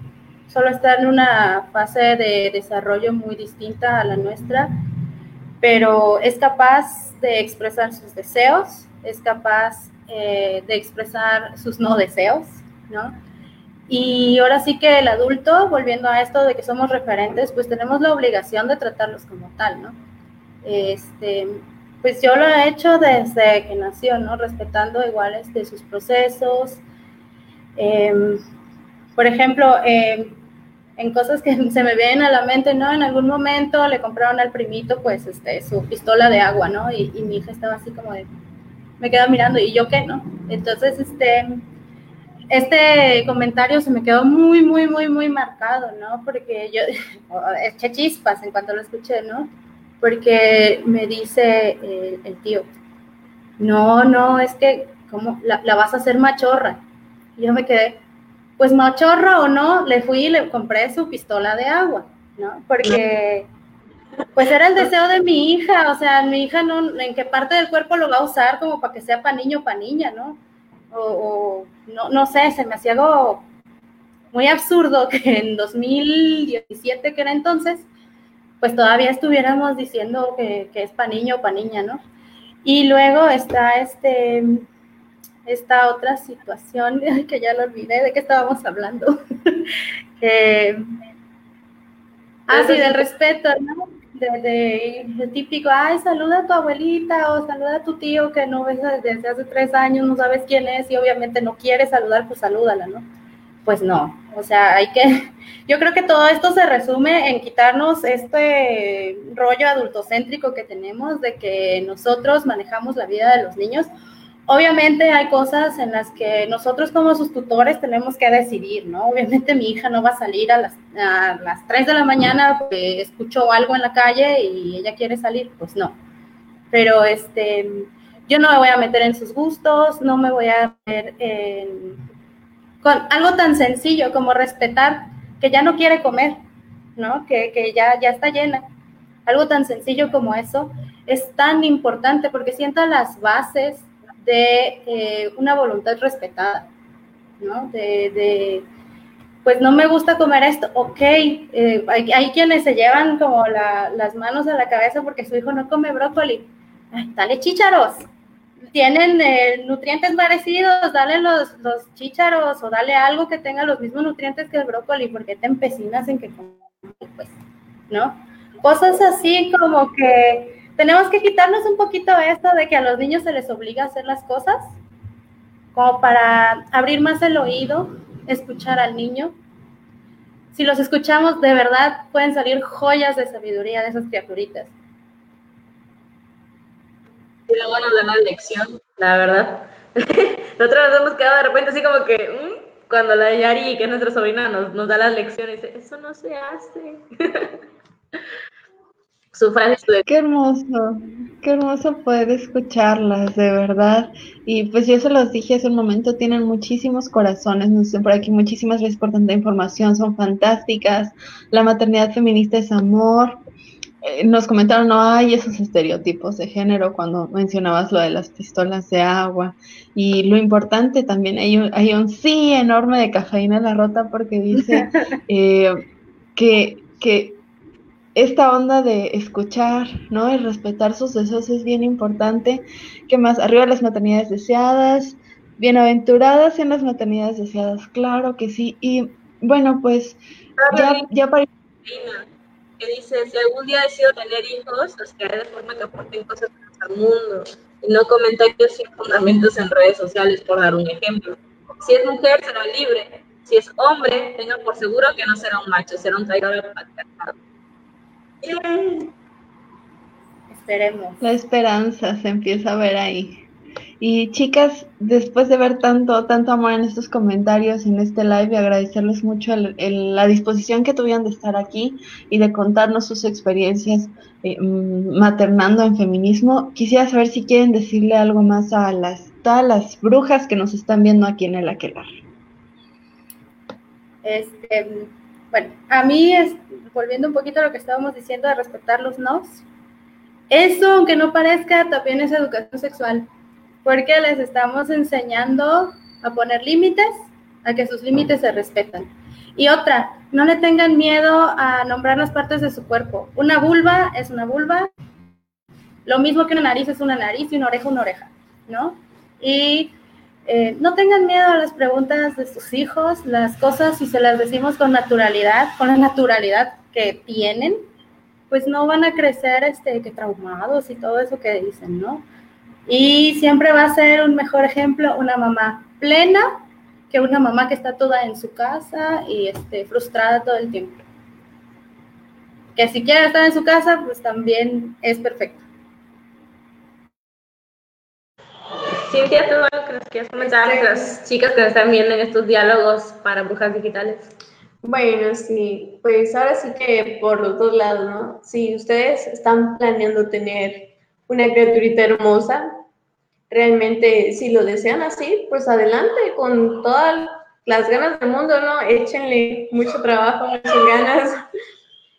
solo está en una fase de desarrollo muy distinta a la nuestra, pero es capaz de expresar sus deseos, es capaz eh, de expresar sus no deseos, ¿no? Y ahora sí que el adulto, volviendo a esto de que somos referentes, pues tenemos la obligación de tratarlos como tal, ¿no? Este, pues yo lo he hecho desde que nació, ¿no? Respetando iguales de sus procesos. Em, por ejemplo, eh, en cosas que se me vienen a la mente, ¿no? En algún momento le compraron al primito, pues, este, su pistola de agua, ¿no? Y, mi hija estaba así como de, me quedo mirando, ¿y yo qué, no? Entonces, este, este comentario se me quedó muy, muy, muy, muy marcado, ¿no? Porque yo, eché chispas en cuanto lo escuché, ¿no? Porque me dice el, tío, no, no, es que, ¿cómo? La, la vas a hacer machorra. Y yo me quedé, pues machorra o no, le fui y le compré su pistola de agua, ¿no? Porque pues era el deseo de mi hija, o sea, mi hija no, en qué parte del cuerpo lo va a usar como para que sea para niño o para niña, ¿no? O, no, no sé, se me hacía algo muy absurdo que en 2017, que era entonces, pues todavía estuviéramos diciendo que, que es para niño o para niña, ¿no? Y luego está este, esta otra situación, que ya lo olvidé, de qué estábamos hablando. ah, sí, del respeto, ¿no? De, el típico, ay, saluda a tu abuelita o saluda a tu tío que no ves desde hace tres años, no sabes quién es y obviamente no quieres saludar, pues salúdala, ¿no? Pues no, o sea, hay que, yo creo que todo esto se resume en quitarnos este rollo adultocéntrico que tenemos de que nosotros manejamos la vida de los niños Obviamente hay cosas en las que nosotros como sus tutores tenemos que decidir, ¿no? Obviamente mi hija no va a salir a las, a las 3 de la mañana porque escuchó algo en la calle y ella quiere salir, pues no. Pero este, yo no me voy a meter en sus gustos, no me voy a meter en... Con algo tan sencillo como respetar que ya no quiere comer, ¿no? Que, que ya, ya está llena. Algo tan sencillo como eso es tan importante porque sienta las bases de eh, una voluntad respetada, ¿no? De, pues no me gusta comer esto, ok, eh, hay, quienes se llevan como las manos a la cabeza porque su hijo no come brócoli, dale chícharos, tienen eh, nutrientes parecidos, dale los, los chícharos o dale algo que tenga los mismos nutrientes que el brócoli, porque te empecinas en que pues, ¿no? Cosas así como que tenemos que quitarnos un poquito esto de que a los niños se les obliga a hacer las cosas, como para abrir más el oído escuchar al niño. Si los escuchamos, de verdad pueden salir joyas de sabiduría de esas criaturitas. Y luego nos dan la lección, la verdad. Nosotros nos hemos quedado de repente así como que, mm", cuando la Yari, que es nuestra sobrina, nos, nos da las lecciones, eso no se hace. Su frase Qué hermoso, qué hermoso poder escucharlas, de verdad. Y pues yo se los dije hace un momento, tienen muchísimos corazones, nos dicen por aquí muchísimas gracias por tanta información, son fantásticas. La maternidad feminista es amor. Eh, nos comentaron, no hay esos estereotipos de género cuando mencionabas lo de las pistolas de agua. Y lo importante también, hay un, hay un sí enorme de cafeína en la rota porque dice eh, que, que esta onda de escuchar, ¿no? Y respetar sus deseos es bien importante. ¿Qué más? Arriba las maternidades deseadas, bienaventuradas en las maternidades deseadas, claro que sí. Y bueno, pues ya, ya para... Que dice, si algún día decido tener hijos, los haré de forma que aporten cosas al mundo y no comentarios sin fundamentos en redes sociales, por dar un ejemplo. Si es mujer, será libre. Si es hombre, tenga por seguro que no será un macho, será un traidor al patriarcado. Esperemos. La esperanza se empieza a ver ahí. Y chicas, después de ver tanto, tanto amor en estos comentarios, en este live, y agradecerles mucho la disposición que tuvieron de estar aquí y de contarnos sus experiencias eh, mm, maternando en feminismo, quisiera saber si quieren decirle algo más a las, todas las brujas que nos están viendo aquí en el Aquelar. Este, bueno, a mí, es, volviendo un poquito a lo que estábamos diciendo de respetar los nos, eso, aunque no parezca, también es educación sexual, porque les estamos enseñando a poner límites, a que sus límites se respetan. Y otra, no le tengan miedo a nombrar las partes de su cuerpo. Una vulva es una vulva, lo mismo que una nariz es una nariz y una oreja una oreja, ¿no? Y eh, no tengan miedo a las preguntas de sus hijos, las cosas si se las decimos con naturalidad, con la naturalidad que tienen, pues no van a crecer este, que traumados y todo eso que dicen, ¿no? Y siempre va a ser un mejor ejemplo una mamá plena que una mamá que está toda en su casa y este, frustrada todo el tiempo. Que si quiere estar en su casa, pues también es perfecto. Cintia, ¿tú algo que nos quieres comentar a las chicas que nos están viendo en estos diálogos para brujas digitales? Bueno, sí, pues ahora sí que por los dos lados, ¿no? Si ustedes están planeando tener una criaturita hermosa, realmente si lo desean así, pues adelante, con todas las ganas del mundo, ¿no? Échenle mucho trabajo, muchas ganas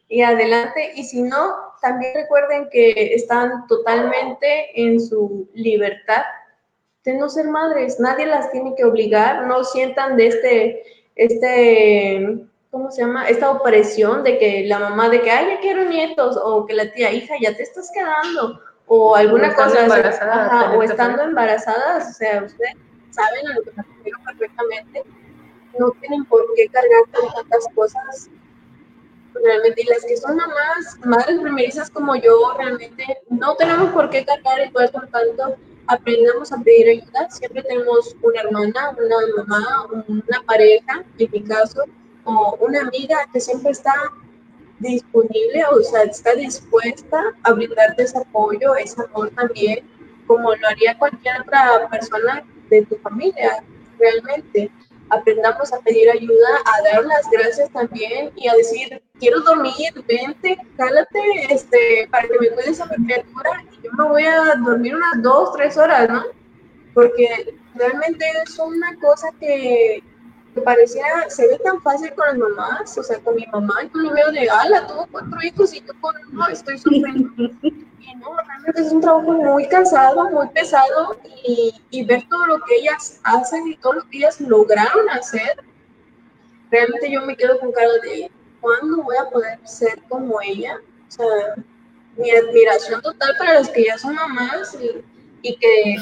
y adelante. Y si no, también recuerden que están totalmente en su libertad de no ser madres. Nadie las tiene que obligar, no sientan de este, este, ¿cómo se llama? Esta opresión de que la mamá de que, ay, ya quiero nietos, o que la tía, hija, ya te estás quedando, o alguna cosa, o estando embarazadas, o sea, ustedes saben a lo que me refiero perfectamente, no tienen por qué cargar con tantas cosas. Realmente, y las que son mamás, madres primerizas como yo, realmente no tenemos por qué cargar el cuerpo tanto aprendamos a pedir ayuda. Siempre tenemos una hermana, una mamá, una pareja, en mi caso, o una amiga que siempre está disponible, o sea, está dispuesta a brindarte ese apoyo, ese amor también, como lo haría cualquier otra persona de tu familia, realmente aprendamos a pedir ayuda, a dar las gracias también y a decir, quiero dormir, vente, cálate, este, para que me cuides a mi y yo me voy a dormir unas dos, tres horas, ¿no? Porque realmente es una cosa que, que pareciera, se ve tan fácil con las mamás, o sea, con mi mamá, yo lo veo de, ala, tuvo cuatro hijos y yo con no, estoy sufriendo. Y no, realmente es un trabajo muy cansado, muy pesado y, y ver todo lo que ellas hacen y todo lo que ellas lograron hacer, realmente yo me quedo con cara de, ¿cuándo voy a poder ser como ella? O sea, mi admiración total para los que ya son mamás y, y que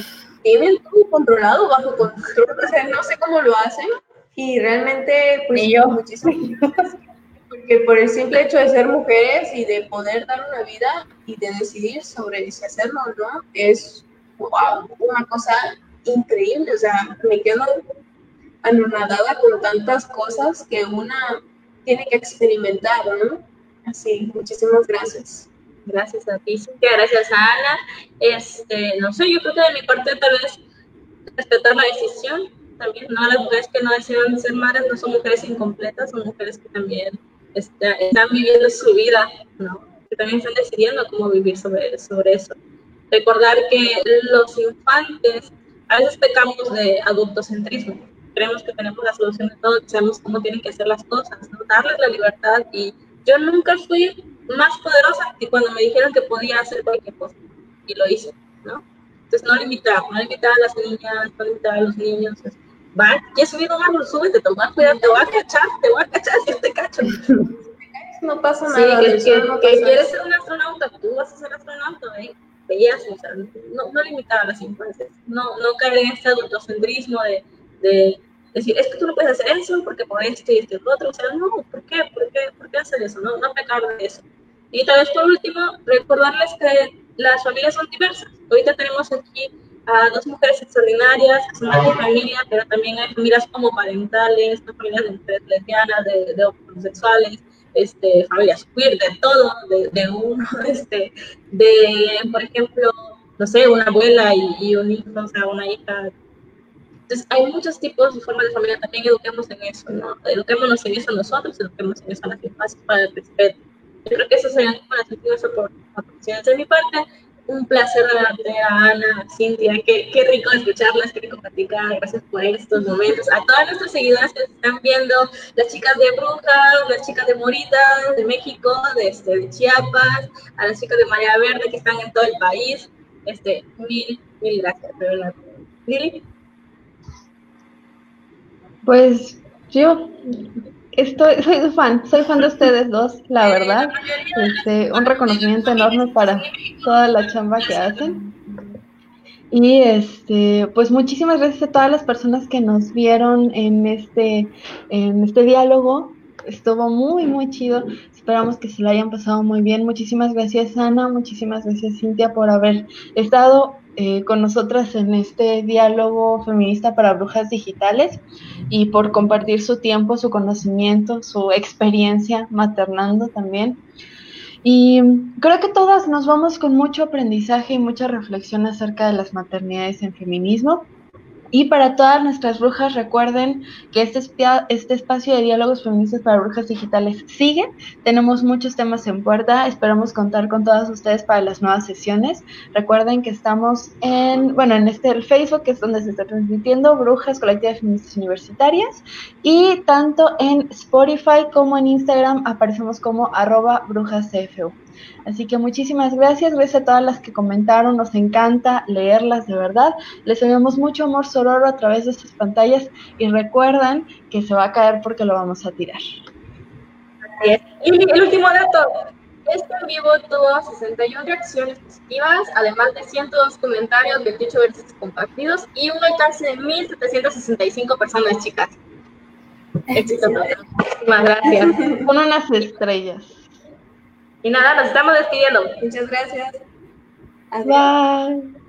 tienen todo controlado, bajo control, o sea, no sé cómo lo hacen, y realmente, pues, yo. muchísimas gracias. Porque por el simple hecho de ser mujeres y de poder dar una vida y de decidir sobre si hacerlo o no, es wow, una cosa increíble. O sea, me quedo anonadada con tantas cosas que una tiene que experimentar, ¿no? Así, muchísimas gracias. Gracias a ti, gracias a Ana. Este, no sé, yo creo que de mi parte tal vez respetar la decisión. También, ¿no? Las mujeres que no desean ser madres no son mujeres incompletas, son mujeres que también están viviendo su vida, ¿no? Que también están decidiendo cómo vivir sobre, sobre eso. Recordar que los infantes a veces pecamos de adultocentrismo. Creemos que tenemos la solución de todo, que sabemos cómo tienen que hacer las cosas, ¿no? darles la libertad. Y yo nunca fui más poderosa que cuando me dijeron que podía hacer cualquier cosa. Y lo hice, ¿no? Entonces no limitar, no limitar a las niñas, no limitar a los niños. Va, ya subido un árbol, súbete, a cuidar, te voy a cachar, te voy a cachar si te cacho. No pasa nada. Sí, que, que, quieres ser un astronauta, tú vas a ser astronauta, ¿eh? Bellas, o sea, no, no limitar a las infancias, no, no caer en este adultocentrismo de, de decir, es que tú no puedes hacer eso porque por esto y esto y otro, o sea, no, ¿por qué? ¿Por qué, ¿Por qué hacer eso? No, no pecar de eso. Y tal vez por último, recordarles que las familias son diversas. Ahorita tenemos aquí a dos mujeres extraordinarias, que son de familia, pero también hay familias como parentales, familias de mujeres lesbianas, de, de homosexuales, este, familias queer, de todo, de, de uno, este, de, por ejemplo, no sé, una abuela y, y, un hijo, o sea, una hija. Entonces, hay muchos tipos de formas de familia, también eduquemos en eso, ¿no? Eduquémonos en eso nosotros, eduquemos en eso a las infancias para el respeto. Yo creo que eso sería como las últimas de mi parte. Un placer de a Ana, Cintia, qué, qué rico escucharlas, qué rico platicar, gracias por estos momentos. A todas nuestras seguidoras que están viendo, las chicas de Brujas, las chicas de Morita, de México, de, este, de Chiapas, a las chicas de María Verde que están en todo el país, este, mil, mil gracias, de verdad. Lili. Pues yo Estoy, soy fan, soy fan de ustedes dos, la verdad. Este, un reconocimiento enorme para toda la chamba que hacen. Y este, pues muchísimas gracias a todas las personas que nos vieron en este, en este diálogo. Estuvo muy, muy chido. Esperamos que se lo hayan pasado muy bien. Muchísimas gracias, Ana. Muchísimas gracias, Cintia, por haber estado eh, con nosotras en este diálogo feminista para brujas digitales y por compartir su tiempo, su conocimiento, su experiencia maternando también. Y creo que todas nos vamos con mucho aprendizaje y mucha reflexión acerca de las maternidades en feminismo. Y para todas nuestras brujas, recuerden que este, este espacio de diálogos feministas para brujas digitales sigue. Tenemos muchos temas en puerta. Esperamos contar con todas ustedes para las nuevas sesiones. Recuerden que estamos en, bueno, en este el Facebook, que es donde se está transmitiendo Brujas Colectivas Feministas Universitarias. Y tanto en Spotify como en Instagram aparecemos como arroba brujascfu. Así que muchísimas gracias, gracias a todas las que comentaron, nos encanta leerlas de verdad. Les enviamos mucho amor sororo a través de estas pantallas y recuerdan que se va a caer porque lo vamos a tirar. Y el último dato, este en vivo tuvo 61 reacciones positivas, además de 102 comentarios, 28 veces compartidos y un alcance de 1.765 personas, chicas. Éxito. Muchísimas gracias. Con unas estrellas. Y nada, nos estamos despidiendo. Muchas gracias. Adiós. Bye.